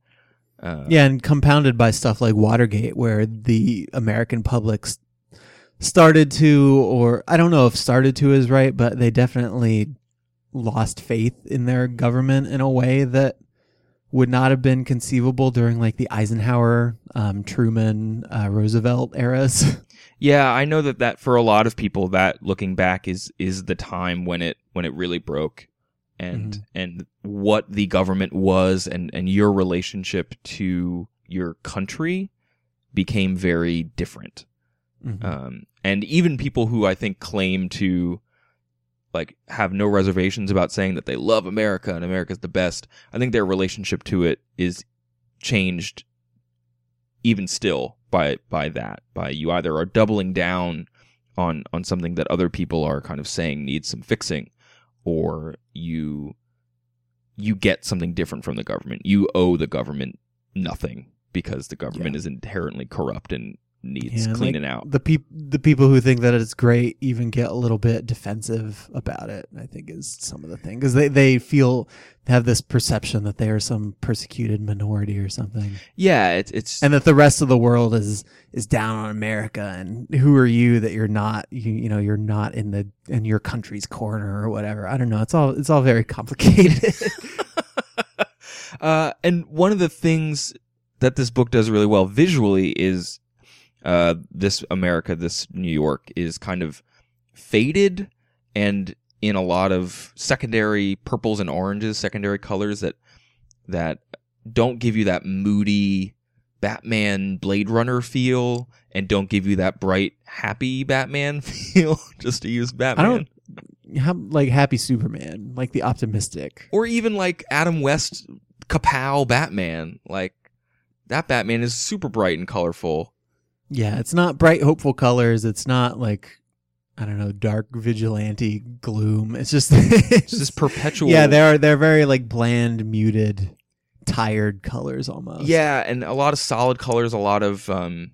Uh, Yeah, and compounded by stuff like Watergate, where the American public s- started to, or I don't know if started to is right, but they definitely lost faith in their government in a way that would not have been conceivable during like the Eisenhower, um, Truman, uh, Roosevelt eras. [LAUGHS] Yeah, I know that that for a lot of people, that looking back is is the time when it when it really broke, and Mhm. and what the government was, and and your relationship to your country became very different. Mhm. Um, and even people who I think claim to like have no reservations about saying that they love America and America's the best, I think their relationship to it is changed even still by by that by you either are doubling down on on something that other people are kind of saying needs some fixing or you you get something different from the government you owe the government nothing because the government Yeah. is inherently corrupt and needs Yeah, cleaning like, out The peop- the people who think that it's great even get a little bit defensive about it. I think is some of the thing because they they feel have this perception that they are some persecuted minority or something, yeah it's it's and that the rest of the world is is down on America. And who are you that you're not you, you know you're not in the in your country's corner or whatever. I don't know. It's all it's all very [LAUGHS] complicated. [LAUGHS] uh, and one of the things that this book does really well visually is uh, this America, this New York, is kind of faded and in a lot of secondary purples and oranges, secondary colors that that don't give you that moody Batman Blade Runner feel and don't give you that bright happy Batman [LAUGHS] feel just to use Batman. I don't like Happy Superman, like the optimistic. or even like Adam West Kapow Batman. Like that Batman is super bright and colorful. Yeah, it's not bright, hopeful colors. It's not like I don't know, dark vigilante gloom. It's just [LAUGHS] it's this perpetual. Yeah, they're they're very like bland, muted, tired colors almost. Yeah, and a lot of solid colors, a lot of um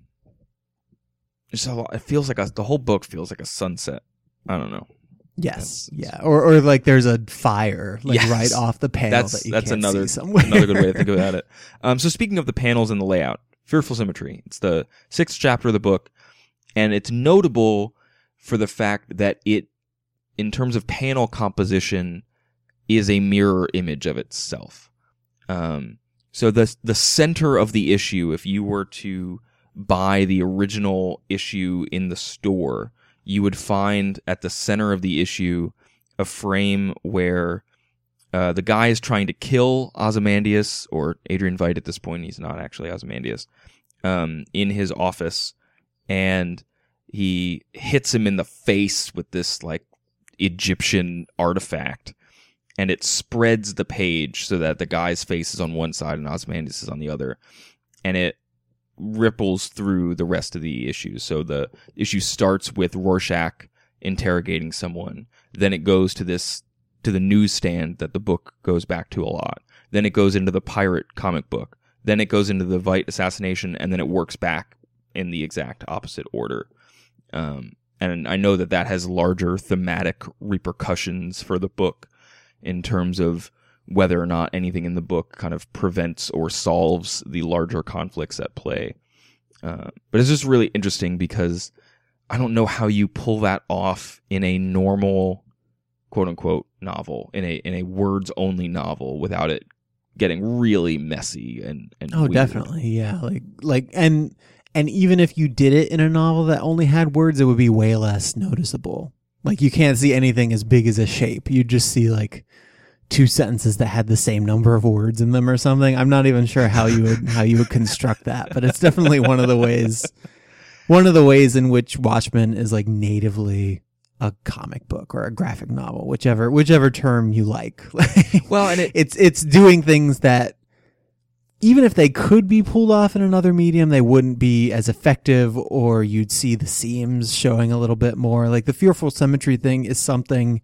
just a lot, it feels like a the whole book feels like a sunset. I don't know. Yes. Yeah. Or or like there's a fire like Yes. right off the panel That's that you that's another another good way to think [LAUGHS] about it. Um so speaking of the panels and the layout, Fearful Symmetry. It's the sixth chapter of the book and it's notable for the fact that it in terms of panel composition is a mirror image of itself. Um, so the the center of the issue, if you were to buy the original issue in the store, you would find at the center of the issue a frame where uh, the guy is trying to kill Ozymandias, or Adrian Veidt at this point. He's not actually Ozymandias. Um, in his office, and he hits him in the face with this like Egyptian artifact, and it spreads the page so that the guy's face is on one side and Ozymandias is on the other, and it ripples through the rest of the issues. So the issue starts with Rorschach interrogating someone, then it goes to this to the newsstand that the book goes back to a lot. Then it goes into the pirate comic book. Then it goes into the Veidt assassination, and then it works back in the exact opposite order. Um, and I know that that has larger thematic repercussions for the book in terms of whether or not anything in the book kind of prevents or solves the larger conflicts at play. Uh, but it's just really interesting because I don't know how you pull that off in a normal quote unquote novel, in a in a words only novel without it getting really messy and, and Oh, weird. definitely. Yeah. Like like and and even if you did it in a novel that only had words, it would be way less noticeable. Like you can't see anything as big as a shape. You just see like two sentences that had the same number of words in them or something. I'm not even sure how you would how you would construct that, but it's definitely one of the ways one of the ways in which Watchmen is like natively a comic book or a graphic novel, whichever whichever term you like. [LAUGHS] Well, and it it's it's doing things that even if they could be pulled off in another medium, they wouldn't be as effective, or you'd see the seams showing a little bit more. Like the fearful symmetry thing is something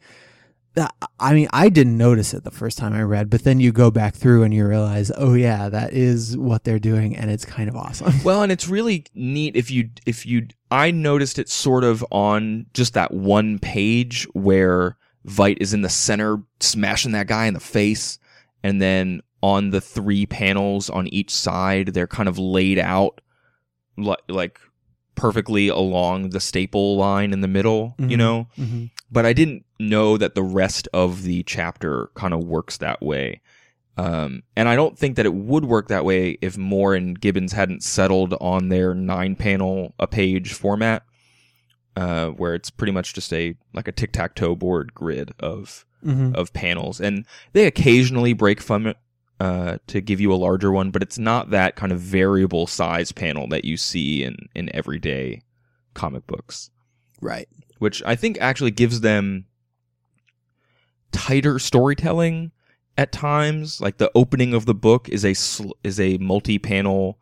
I mean, I didn't notice it the first time I read, but then you go back through and you realize, oh yeah, that is what they're doing, and it's kind of awesome. Well, and it's really neat if you if you I noticed it sort of on just that one page where Veidt is in the center smashing that guy in the face and then on the three panels on each side they're kind of laid out li- like perfectly along the staple line in the middle, you Mhm. know? Mhm. But I didn't know that the rest of the chapter kind of works that way. Um, and I don't think that it would work that way if Moore and Gibbons hadn't settled on their nine panel a page format, uh, where it's pretty much just a like a tic tac toe board grid of Mhm. of panels, and they occasionally break from it uh, to give you a larger one, but it's not that kind of variable size panel that you see in in everyday comic books Right. Which I think actually gives them tighter storytelling at times. Like the opening of the book is a sl- is a multi-panel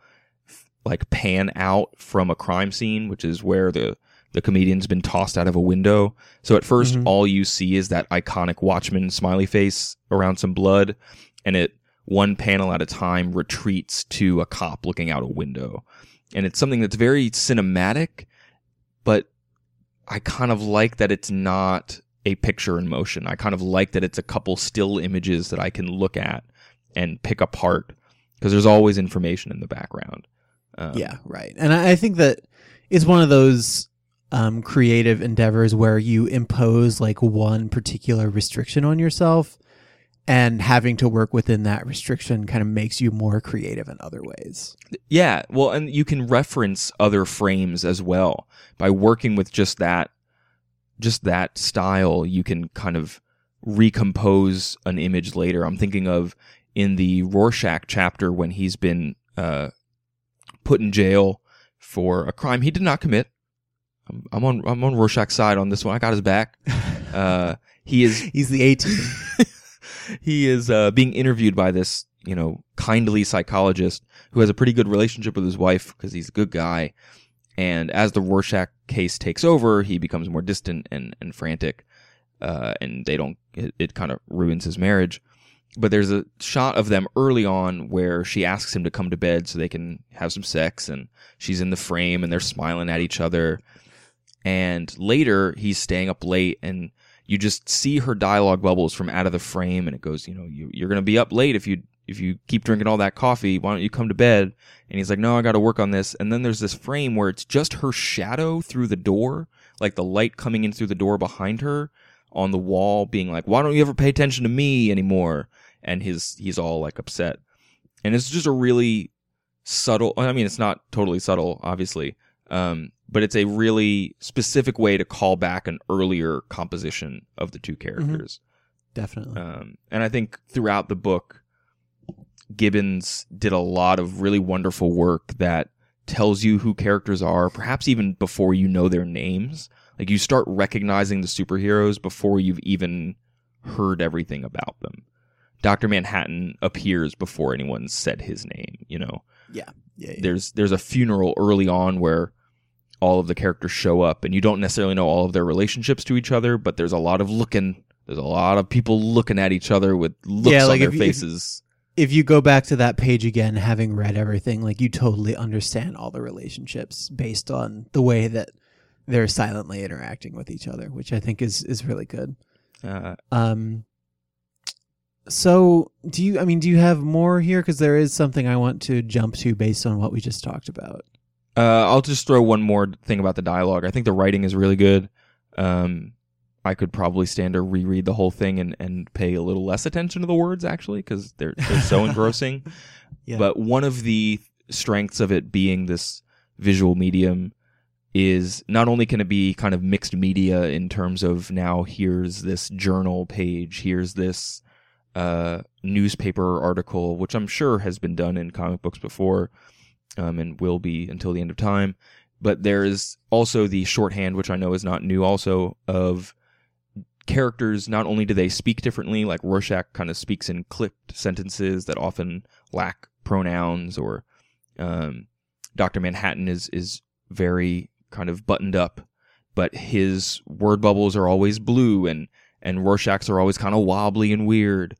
like pan out from a crime scene, which is where the the comedian's been tossed out of a window. So at 1st Mhm. all you see is that iconic Watchman smiley face around some blood, and it one panel at a time retreats to a cop looking out a window. And it's something that's very cinematic, but I kind of like that it's not a picture in motion. I kind of like that it's a couple still images that I can look at and pick apart because there's always information in the background. Um, Yeah, right. And I, I think that it's one of those um, creative endeavors where you impose like one particular restriction on yourself, and having to work within that restriction kind of makes you more creative in other ways. Yeah, well, and you can reference other frames as well by working with just that, just that style. You can kind of recompose an image later. I'm thinking of in the Rorschach chapter when he's been uh, put in jail for a crime he did not commit. I'm, I'm on I'm on Rorschach's side on this one. I got his back. [LAUGHS] Uh, he is He's the 18. [LAUGHS] he is uh, being interviewed by this, you know, kindly psychologist who has a pretty good relationship with his wife because he's a good guy. And as the Rorschach case takes over, he becomes more distant and, and frantic. Uh, and they don't, it, it kind of ruins his marriage. But there's a shot of them early on where she asks him to come to bed so they can have some sex. And she's in the frame and they're smiling at each other. And later, he's staying up late and you just see her dialogue bubbles from out of the frame and it goes, you know, you, you're going to be up late if you if you keep drinking all that coffee, why don't you come to bed? And he's like, no, I got to work on this. And then there's this frame where it's just her shadow through the door, like the light coming in through the door behind her on the wall, being like, why don't you ever pay attention to me anymore? And his he's all like upset. And it's just a really subtle. I mean, it's not totally subtle, obviously, um, but it's a really specific way to call back an earlier composition of the two characters. Definitely. Um, and I think throughout the book, Gibbons did a lot of really wonderful work that tells you who characters are, perhaps even before you know their names. Like you start recognizing the superheroes before you've even heard everything about them. Dr. Manhattan appears before anyone said his name, you know. yeah. Yeah. yeah. There's there's a funeral early on where all of the characters show up and you don't necessarily know all of their relationships to each other, but there's a lot of looking there's a lot of people looking at each other with looks Yeah, like on their you- if- faces. if you go back to that page again, having read everything, like you totally understand all the relationships based on the way that they're silently interacting with each other, which I think is is really good. Uh, Um. So, do you? I mean, do you have more here? Because there is something I want to jump to based on what we just talked about. Uh, I'll just throw one more thing about the dialogue. I think the writing is really good. Um, I could probably stand to reread the whole thing and, and pay a little less attention to the words actually because they're they're so [LAUGHS] engrossing. Yeah. But one of the strengths of it being this visual medium is not only can it be kind of mixed media in terms of now here's this journal page, here's this uh, newspaper article, which I'm sure has been done in comic books before um, and will be until the end of time. But there is also the shorthand, which I know is not new, also of characters. Not only do they speak differently, like Rorschach kind of speaks in clipped sentences that often lack pronouns, or um, Doctor Manhattan is is very kind of buttoned up, but his word bubbles are always blue, and and Rorschach's are always kind of wobbly and weird,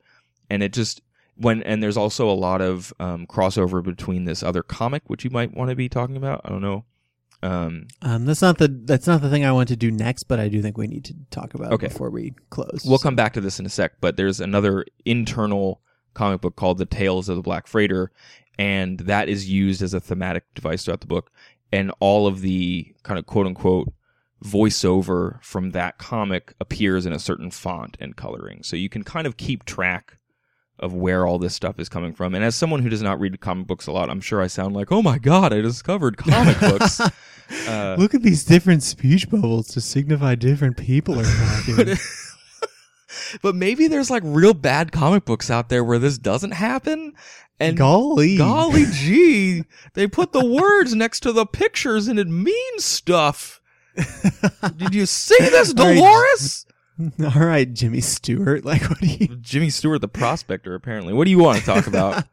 and it just when and there's also a lot of um, crossover between this other comic, which you might want to be talking about. I don't know. Um, Um, that's not the that's not the thing I want to do next, but I do think we need to talk about Okay. it before we close. we'll come back to this in a sec, but there's another internal comic book called The Tales of the Black Freighter, and that is used as a thematic device throughout the book. And all of the kind of quote unquote voiceover from that comic appears in a certain font and coloring. So you can kind of keep track of where all this stuff is coming from. And as someone who does not read comic books a lot, I'm sure I sound like, oh my God, I discovered comic books. [LAUGHS] Uh, Look at these different speech bubbles to signify different people are talking. [LAUGHS] but, maybe there's like real bad comic books out there where this doesn't happen. And golly, golly gee, they put the words next to the pictures and it means stuff. [LAUGHS] Did you see this. Dolores? [LAUGHS] All right, Jimmy Stewart. [LAUGHS] Like, what do you? [LAUGHS] Jimmy Stewart, the prospector, apparently. What do you want to talk about?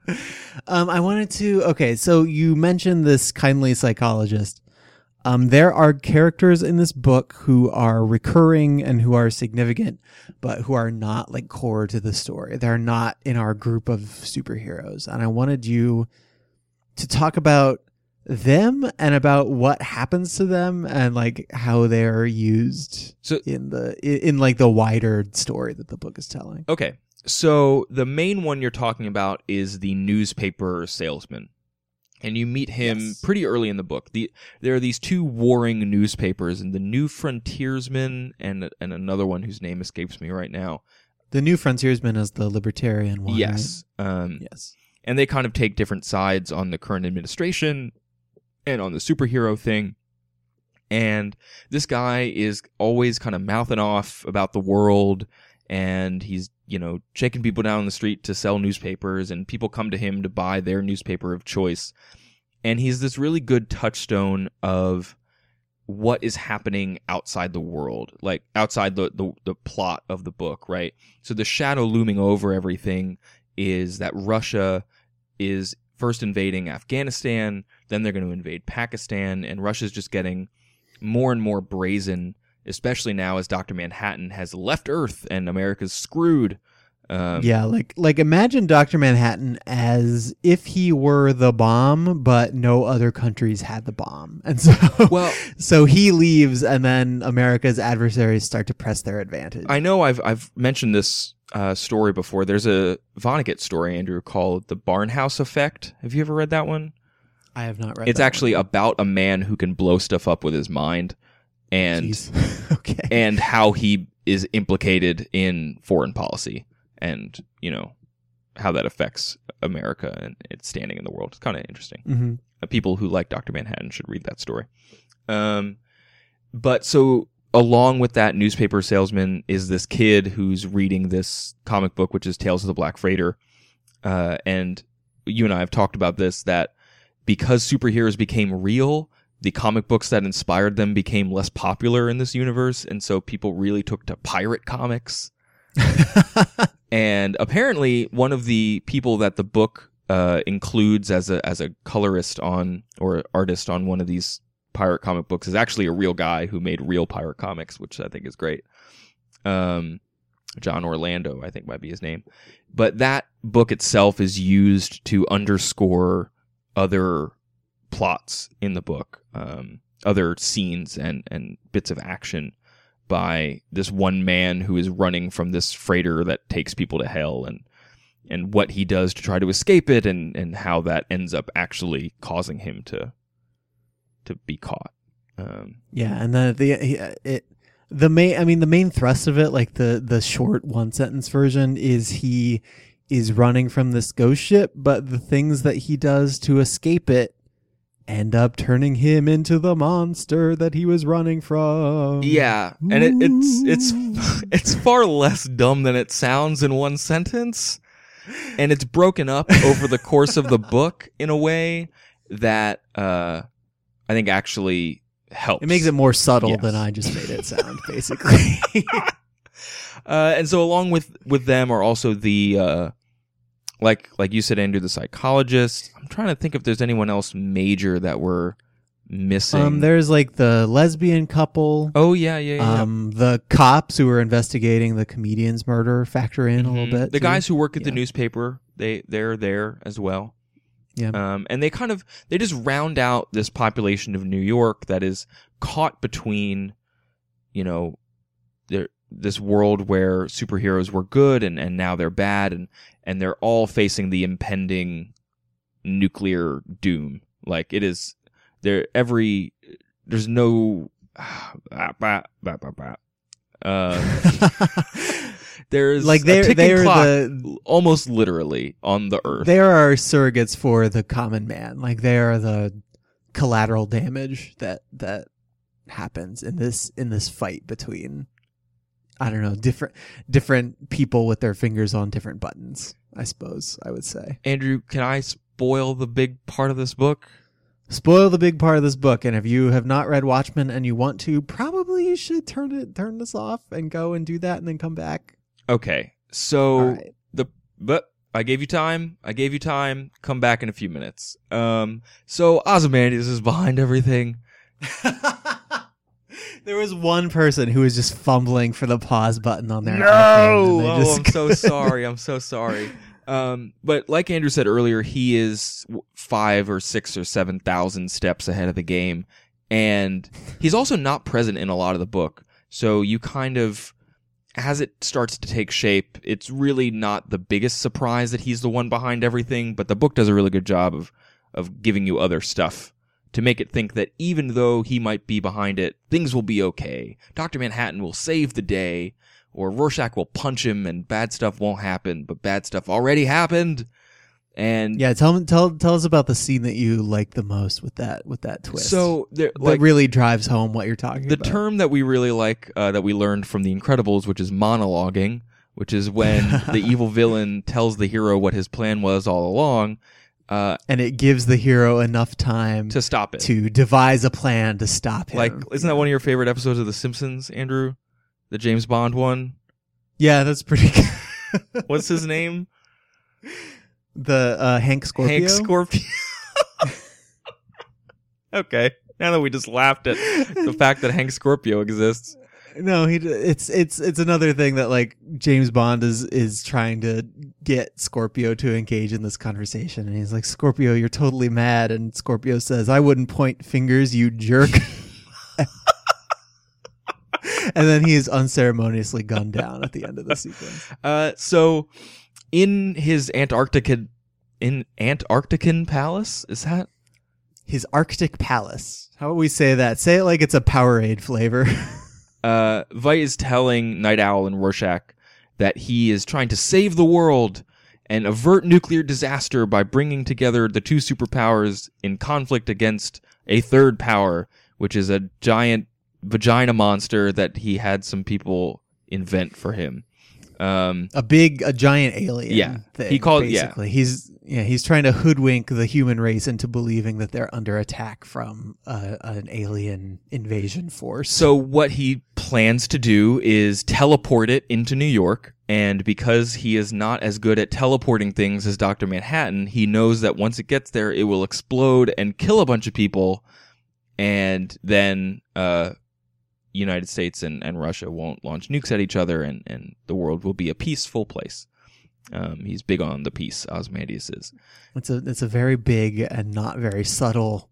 um, I wanted to. Okay, so you mentioned this kindly psychologist. Um, there are characters in this book who are recurring and who are significant, but who are not like core to the story. They're not in our group of superheroes, and I wanted you to talk about them and about what happens to them and like how they're used So- in the in, in like the wider story that the book is telling. Okay. So the main one you're talking about is the newspaper salesman. And you meet him Yes. pretty early in the book. The there are these two warring newspapers and the New Frontiersman and and another one whose name escapes me right now. The new frontiersman is the libertarian one. yes. Um? Yes. and they kind of take different sides on the current administration and on the superhero thing. And this guy is always kind of mouthing off about the world and he's, you know, shaking people down the street to sell newspapers and people come to him to buy their newspaper of choice. And he's this really good touchstone of what is happening outside the world, like outside the, the, the plot of the book, right? So the shadow looming over everything is that Russia is first invading Afghanistan, then they're going to invade Pakistan, and Russia's just getting more and more brazen, especially now as Dr. Manhattan has left Earth and America's screwed. Um, yeah, like like imagine Doctor Manhattan as if he were the bomb, but no other countries had the bomb, and so Well, [LAUGHS] so he leaves, and then America's adversaries start to press their advantage. I know I've I've mentioned this uh, story before. There's a Vonnegut story, Andrew, called "The Barnhouse Effect." Have you ever read that one? I have not read. It's actually one. about a man who can blow stuff up with his mind, and [LAUGHS] okay. and how he is implicated in foreign policy, and you know how that affects America and its standing in the world. It's kind of interesting. hmm Uh, people who like Dr. Manhattan should read that story. Um, but so along with that newspaper salesman is this kid who's reading this comic book, which is Tales of the Black Freighter. Uh, and you and I have talked about this that because superheroes became real, the comic books that inspired them became less popular in this universe. And so people really took to pirate comics. [LAUGHS] And apparently, one of the people that the book uh, includes as a as a colorist on or artist on one of these pirate comic books is actually a real guy who made real pirate comics, which I think is great. Um, John Orlando, I think might be his name. But that book itself is used to underscore other plots in the book, um, other scenes and and bits of action by this one man who is running from this freighter that takes people to hell and and what he does to try to escape it and and how that ends up actually causing him to to be caught. Um, Yeah, and the the he- it the main I mean the main thrust of it, like the the short one sentence version, is he is running from this ghost ship, but the things that he does to escape it end up turning him into the monster that he was running from. yeah, and it, it's it's [LAUGHS] it's far less dumb than it sounds in one sentence, and it's broken up over the course of the book in a way that uh, I think actually helps. It makes it more subtle Yes. than I just made it sound, [LAUGHS] basically. [LAUGHS] Uh, and so along with with them are also the uh, like like you said, Andrew, the psychologist. I'm trying to think if there's anyone else major that we're missing. um, there's like the lesbian couple. oh yeah, yeah, yeah. Um, the cops who were investigating the comedian's murder factor in a Mhm. little bit. The too. guys who work at the newspaper, they they're there as well. Yeah. Um, and they kind of they just round out this population of New York that is caught between, you know, there this world where superheroes were good and, and now they're bad and and they're all facing the impending nuclear doom. Like it is there every there's no [SIGHS] [LAUGHS] um, there's like they're ticking they're clock the almost literally on the earth. there are surrogates for the common man. Like they are the collateral damage that that happens in this in this fight between I don't know different different people with their fingers on different buttons. I suppose I would say. Andrew, can I spoil the big part of this book? Spoil the big part of this book, and if you have not read Watchmen and you want to, probably you should turn it turn this off and go and do that, and then come back. Okay. So right. the but I gave you time. I gave you time. Come back in a few minutes. Um so Ozymandias is behind everything. [LAUGHS] there was one person who was just fumbling for the pause button on their No. Oh, just- I'm so sorry. I'm so [LAUGHS] sorry. Um, but like Andrew said earlier, he is five or six or seven thousand steps ahead of the game, and he's also not present in a lot of the book. So you kind of, as it starts to take shape, it's really not the biggest surprise that he's the one behind everything. But the book does a really good job of of giving you other stuff to make it think that even though he might be behind it, things will be okay. Doctor Manhattan will save the day or Rorschach will punch him and bad stuff won't happen, but bad stuff already happened. And yeah, tell tell tell us about the scene that you like the most with that with that twist. so there, that like really drives home what you're talking the about. The term that we really like uh, that we learned from The Incredibles, which is monologuing, which is when [LAUGHS] the evil villain tells the hero what his plan was all along uh, and it gives the hero enough time to stop it. to devise a plan to stop him. like, isn't that one of your favorite episodes of The Simpsons, Andrew? The James Bond one. yeah, that's pretty. [LAUGHS] good. What's his name? The uh, Hank Scorpio. Hank Scorpio. [LAUGHS] okay. Now that we just laughed at the fact that Hank Scorpio exists. No, he. It's it's it's another thing that like James Bond is is trying to get Scorpio to engage in this conversation, and he's like, "Scorpio, you're totally mad," and Scorpio says, "I wouldn't point fingers, you jerk." [LAUGHS] and then he is unceremoniously gunned down at the end of the sequence. Uh, so in his Antarctica, in Antarctican palace, is that? His Arctic Palace. How would we say that? Say it like it's a Powerade flavor. [LAUGHS] uh, Veidt is telling Night Owl and Rorschach that he is trying to save the world and avert nuclear disaster by bringing together the two superpowers in conflict against a third power, which is a giant vagina monster that he had some people invent for him. Um, a big, a giant alien. Yeah. thing, He called- yeah. basically. He's yeah, he's trying to hoodwink the human race into believing that they're under attack from uh, an alien invasion force. So what he plans to do is teleport it into New York, and because he is not as good at teleporting things as Dr. Manhattan, he knows that once it gets there, it will explode and kill a bunch of people, and then uh, United States and, and Russia won't launch nukes at each other, and, and the world will be a peaceful place. Um, he's big on the peace, Ozymandias is. It's a it's a very big and not very subtle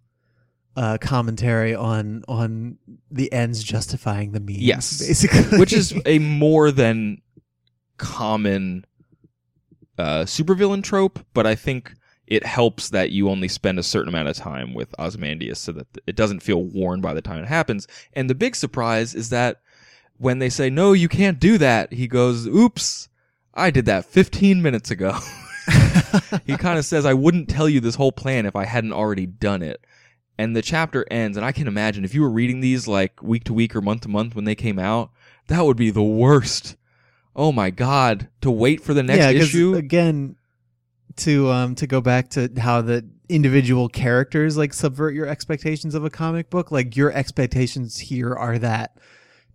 uh, commentary on on the ends justifying the means. Yes. basically, which is [LAUGHS] a more than common uh, supervillain trope, but I think it helps that you only spend a certain amount of time with Ozymandias so that it doesn't feel worn by the time it happens. And the big surprise is that when they say, no, you can't do that, he goes, oops, I did that 15 minutes ago. [LAUGHS] he [LAUGHS] kind of says, I wouldn't tell you this whole plan if I hadn't already done it. And the chapter ends, and I can imagine if you were reading these like week to week or month to month when they came out, that would be the worst. Oh my god, to wait for the next yeah, issue. again. To um to go back to how the individual characters like subvert your expectations of a comic book, like your expectations here are that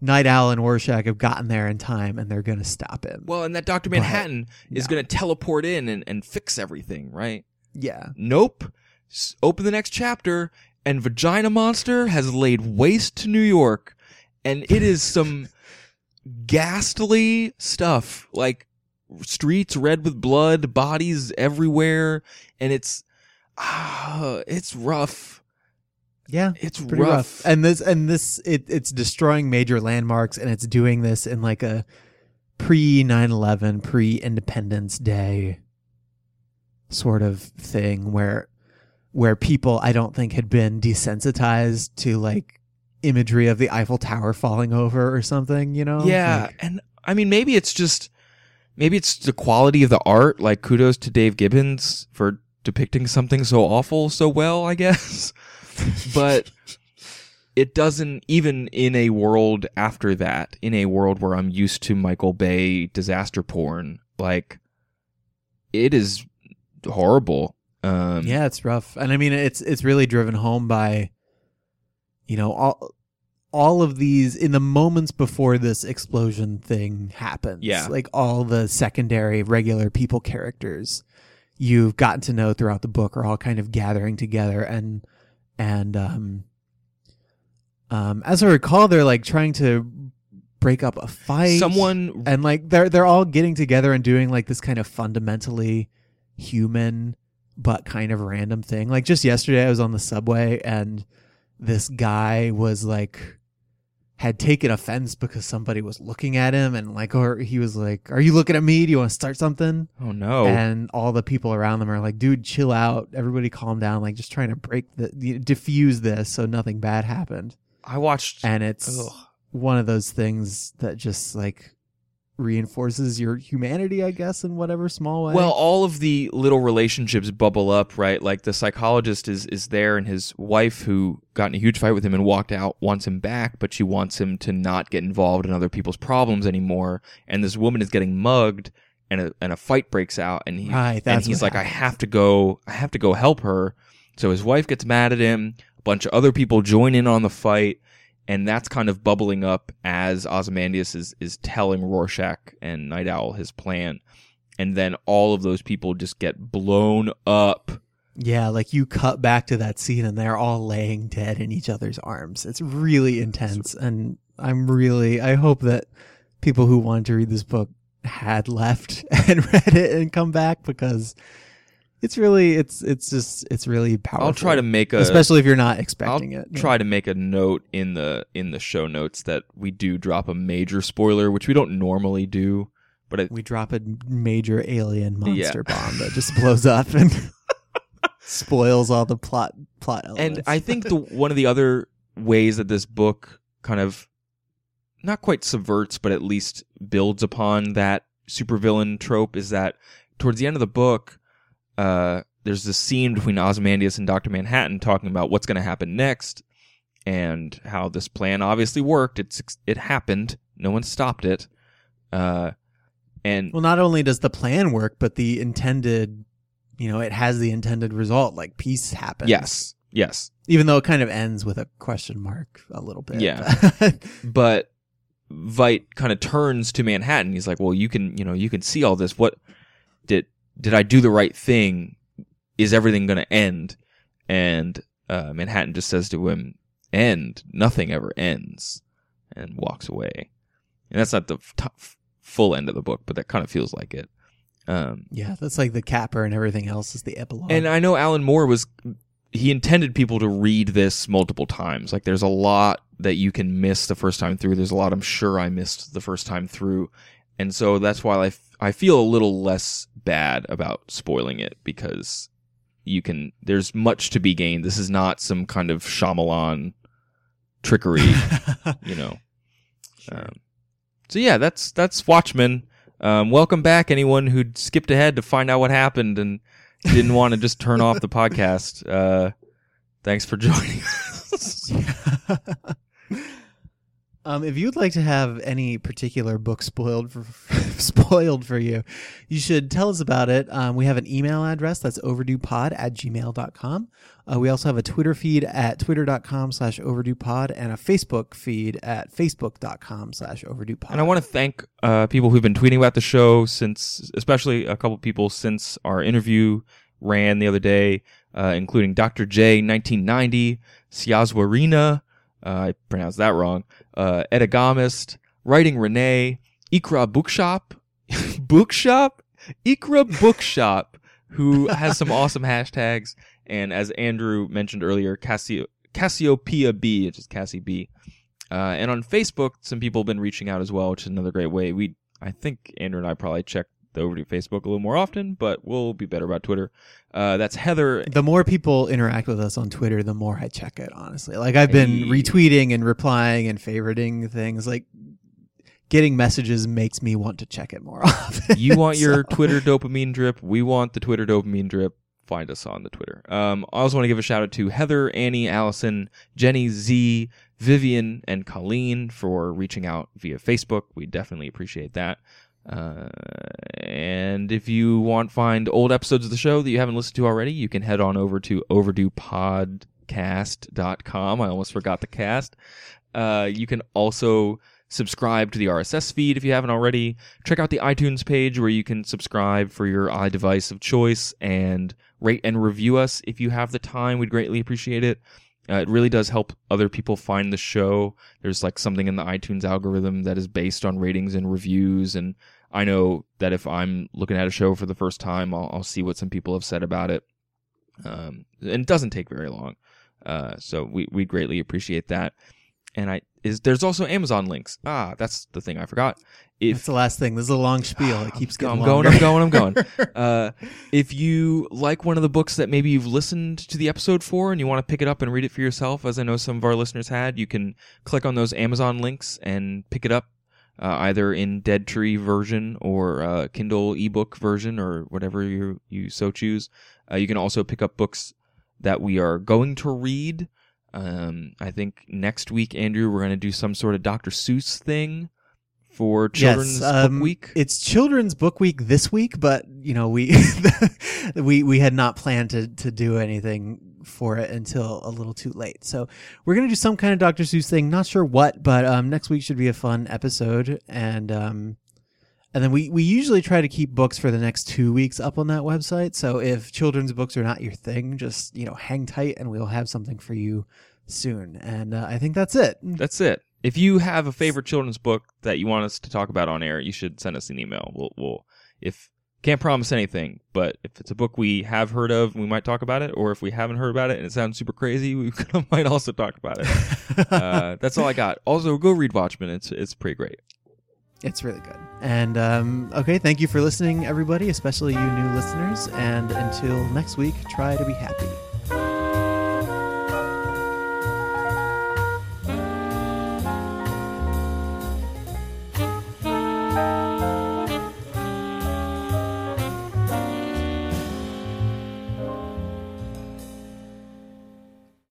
Night Owl and Rorschach have gotten there in time and they're gonna stop him. well, and that Dr. But, Manhattan is no. going to teleport in and, and fix everything, right? yeah, Nope. S- open the next chapter, and Vagina Monster has laid waste to New York, and it is some [LAUGHS] ghastly stuff. Like streets red with blood, bodies everywhere, and it's ah, it's rough. yeah, It's pretty rough. rough. And this and this it, it's destroying major landmarks and it's doing this in like a pre 9/11, pre Independence Day sort of thing where where people I don't think had been desensitized to like imagery of the Eiffel Tower falling over or something, you know? Yeah, Like, and I mean maybe it's just maybe it's the quality of the art. Like kudos to Dave Gibbons for depicting something so awful so well, I guess. [LAUGHS] but it doesn't even in a world after that, in a world where I'm used to Michael Bay disaster porn, like it is horrible. Um yeah, it's rough. And I mean it's it's really driven home by you know all all of these in the moments before this explosion thing happens. Yeah. Like all the secondary regular people characters you've gotten to know throughout the book are all kind of gathering together and and um um as I recall they're like trying to break up a fight. someone and like they're they're all getting together and doing like this kind of fundamentally human but kind of random thing. Like just yesterday I was on the subway and this guy was like had taken offense because somebody was looking at him and like or he was like, "Are you looking at me? Do you want to start something?" Oh no. And all the people around them are like, "Dude, chill out. Everybody calm down. Like just trying to break the diffuse this so nothing bad happened." I watched And it's Ugh. one of those things that just like reinforces your humanity, I guess, in whatever small way. Well, all of the little relationships bubble up, right? Like the psychologist is is there, and his wife, who got in a huge fight with him and walked out, wants him back, but she wants him to not get involved in other people's problems anymore. And this woman is getting mugged, and a and a fight breaks out, and he Right, and he's like, I have to go, I have to go help her. So his wife gets mad at him. A bunch of other people join in on the fight. And that's kind of bubbling up as Ozymandias is, is telling Rorschach and Night Owl his plan and then all of those people just get blown up. Yeah, like you cut back to that scene and they're all laying dead in each other's arms. It's really intense and I'm really I hope that people who wanted to read this book had left [LAUGHS] and read it and come back because it's really it's it's just it's really powerful. I'll try to make a especially if you're not expecting I'll it. try to make a note in the in the show notes that we do drop a major spoiler, which we don't normally do, but it, we drop a major alien Yeah. monster bomb that just blows up and [LAUGHS] spoils all the plot plot elements. and I think the [LAUGHS] one of the other ways that this book kind of not quite subverts, but at least builds upon that supervillain trope is that towards the end of the book, uh, there's this scene between Ozymandias and Doctor Manhattan talking about what's going to happen next and how this plan obviously worked. It's it happened. No one stopped it. Uh, and Well, not only does the plan work, but the intended, you know, it has the intended result. Like peace happens. yes, yes. Even though it kind of ends with a question mark a little bit. Yeah. [LAUGHS] but Veidt kind of turns to Manhattan. He's like, "Well, you can, you know, you can see all this. What did did I do the right thing? Is everything going to end?" And uh, Manhattan just says to him, "End. Nothing ever ends," and walks away. And that's not the f- full end of the book, but that kind of feels like it. Um, yeah, that's like the capper and everything else is the epilogue. and I know Alan Moore was he intended people to read this multiple times. Like there's a lot that you can miss the first time through. There's a lot I'm sure I missed the first time through. And so that's why I, f- I feel a little less bad about spoiling it because you can there's much to be gained. This is not some kind of Shyamalan trickery, [LAUGHS] you know. Um, so yeah, that's that's Watchmen. Um, welcome back, anyone who skipped ahead to find out what happened and didn't want to just turn off the [LAUGHS] podcast. Uh, thanks for joining us. [LAUGHS] um, if you'd like to have any particular book spoiled for [LAUGHS] spoiled for you, you should tell us about it. Um, we have an email address that's overduepod at gmail.com. Uh, we also have a Twitter feed at twitter.com slash overduepod and a Facebook feed at facebook.com slash overduepod. And I want to thank uh, people who've been tweeting about the show since, especially a couple people since our interview ran the other day, uh, including Dr. J, 1990, Siazwarina, uh, I pronounced that wrong, uh, Edagamist, Writing Renee, Ikra Bookshop, [LAUGHS] Bookshop? Ikra Bookshop, who has some awesome hashtags. And as Andrew mentioned earlier, Cassio, Cassiopeia B, which is Cassie B. Uh, and on Facebook, some people have been reaching out as well, which is another great way. We, I think Andrew and I probably check the overdue Facebook a little more often, but we'll be better about Twitter. Uh, that's Heather. the more people interact with us on Twitter, the more I check it, honestly. Like I've been Hey. retweeting and replying and favoriting things. Like getting messages makes me want to check it more [LAUGHS] often. You want your So- Twitter dopamine drip. We want the Twitter dopamine drip. Find us on the Twitter. Um, I also want to give a shout out to Heather, Annie, Allison, Jenny, Z, Vivian, and Colleen for reaching out via Facebook. We definitely appreciate that. Uh, and if you want to find old episodes of the show that you haven't listened to already, you can head on over to overduepodcast.com. I almost forgot the cast. Uh, you can also subscribe to the RSS feed if you haven't already. Check out the iTunes page where you can subscribe for your iDevice of choice and rate and review us if you have the time. We'd greatly appreciate it. Uh, it really does help other people find the show. There's like something in the iTunes algorithm that is based on ratings and reviews. And I know that if I'm looking at a show for the first time, I'll, I'll see what some people have said about it. Um, and it doesn't take very long. Uh, so we, we greatly appreciate that. And I is there's also Amazon links. Ah, that's the thing I forgot. That's If the last thing. This is a long spiel. It [SIGHS] keeps going. I'm going. I'm going, I'm going. Uh, if you like one of the books that maybe you've listened to the episode for and you want to pick it up and read it for yourself, as I know some of our listeners had, you can click on those Amazon links and pick it up uh, either in Dead Tree version or uh, Kindle ebook version or whatever you you so choose. Uh, you can also pick up books that we are going to read. Um, I think next week, Andrew, we're going to do some sort of Dr. Seuss thing for Children's yes, um, Book Week. It's Children's Book Week this week, but you know we [LAUGHS] we we had not planned to to do anything for it until a little too late. So we're gonna do some kind of Dr. Seuss thing. Not sure what, but um, next week should be a fun episode. And um, And then we, we usually try to keep books for the next two weeks up on that website. So if children's books are not your thing, just you know hang tight, and we'll have something for you soon. And uh, I think that's it. That's it. If you have a favorite children's book that you want us to talk about on air, you should send us an email. We'll, we'll if can't promise anything, but if it's a book we have heard of, we might talk about it. Or if we haven't heard about it and it sounds super crazy, we [LAUGHS] might also talk about it. [LAUGHS] uh, that's all I got. Also, go read Watchmen. It's it's pretty great. It's really good. And um, okay, thank you for listening, everybody, especially you new listeners. And until next week, try to be happy.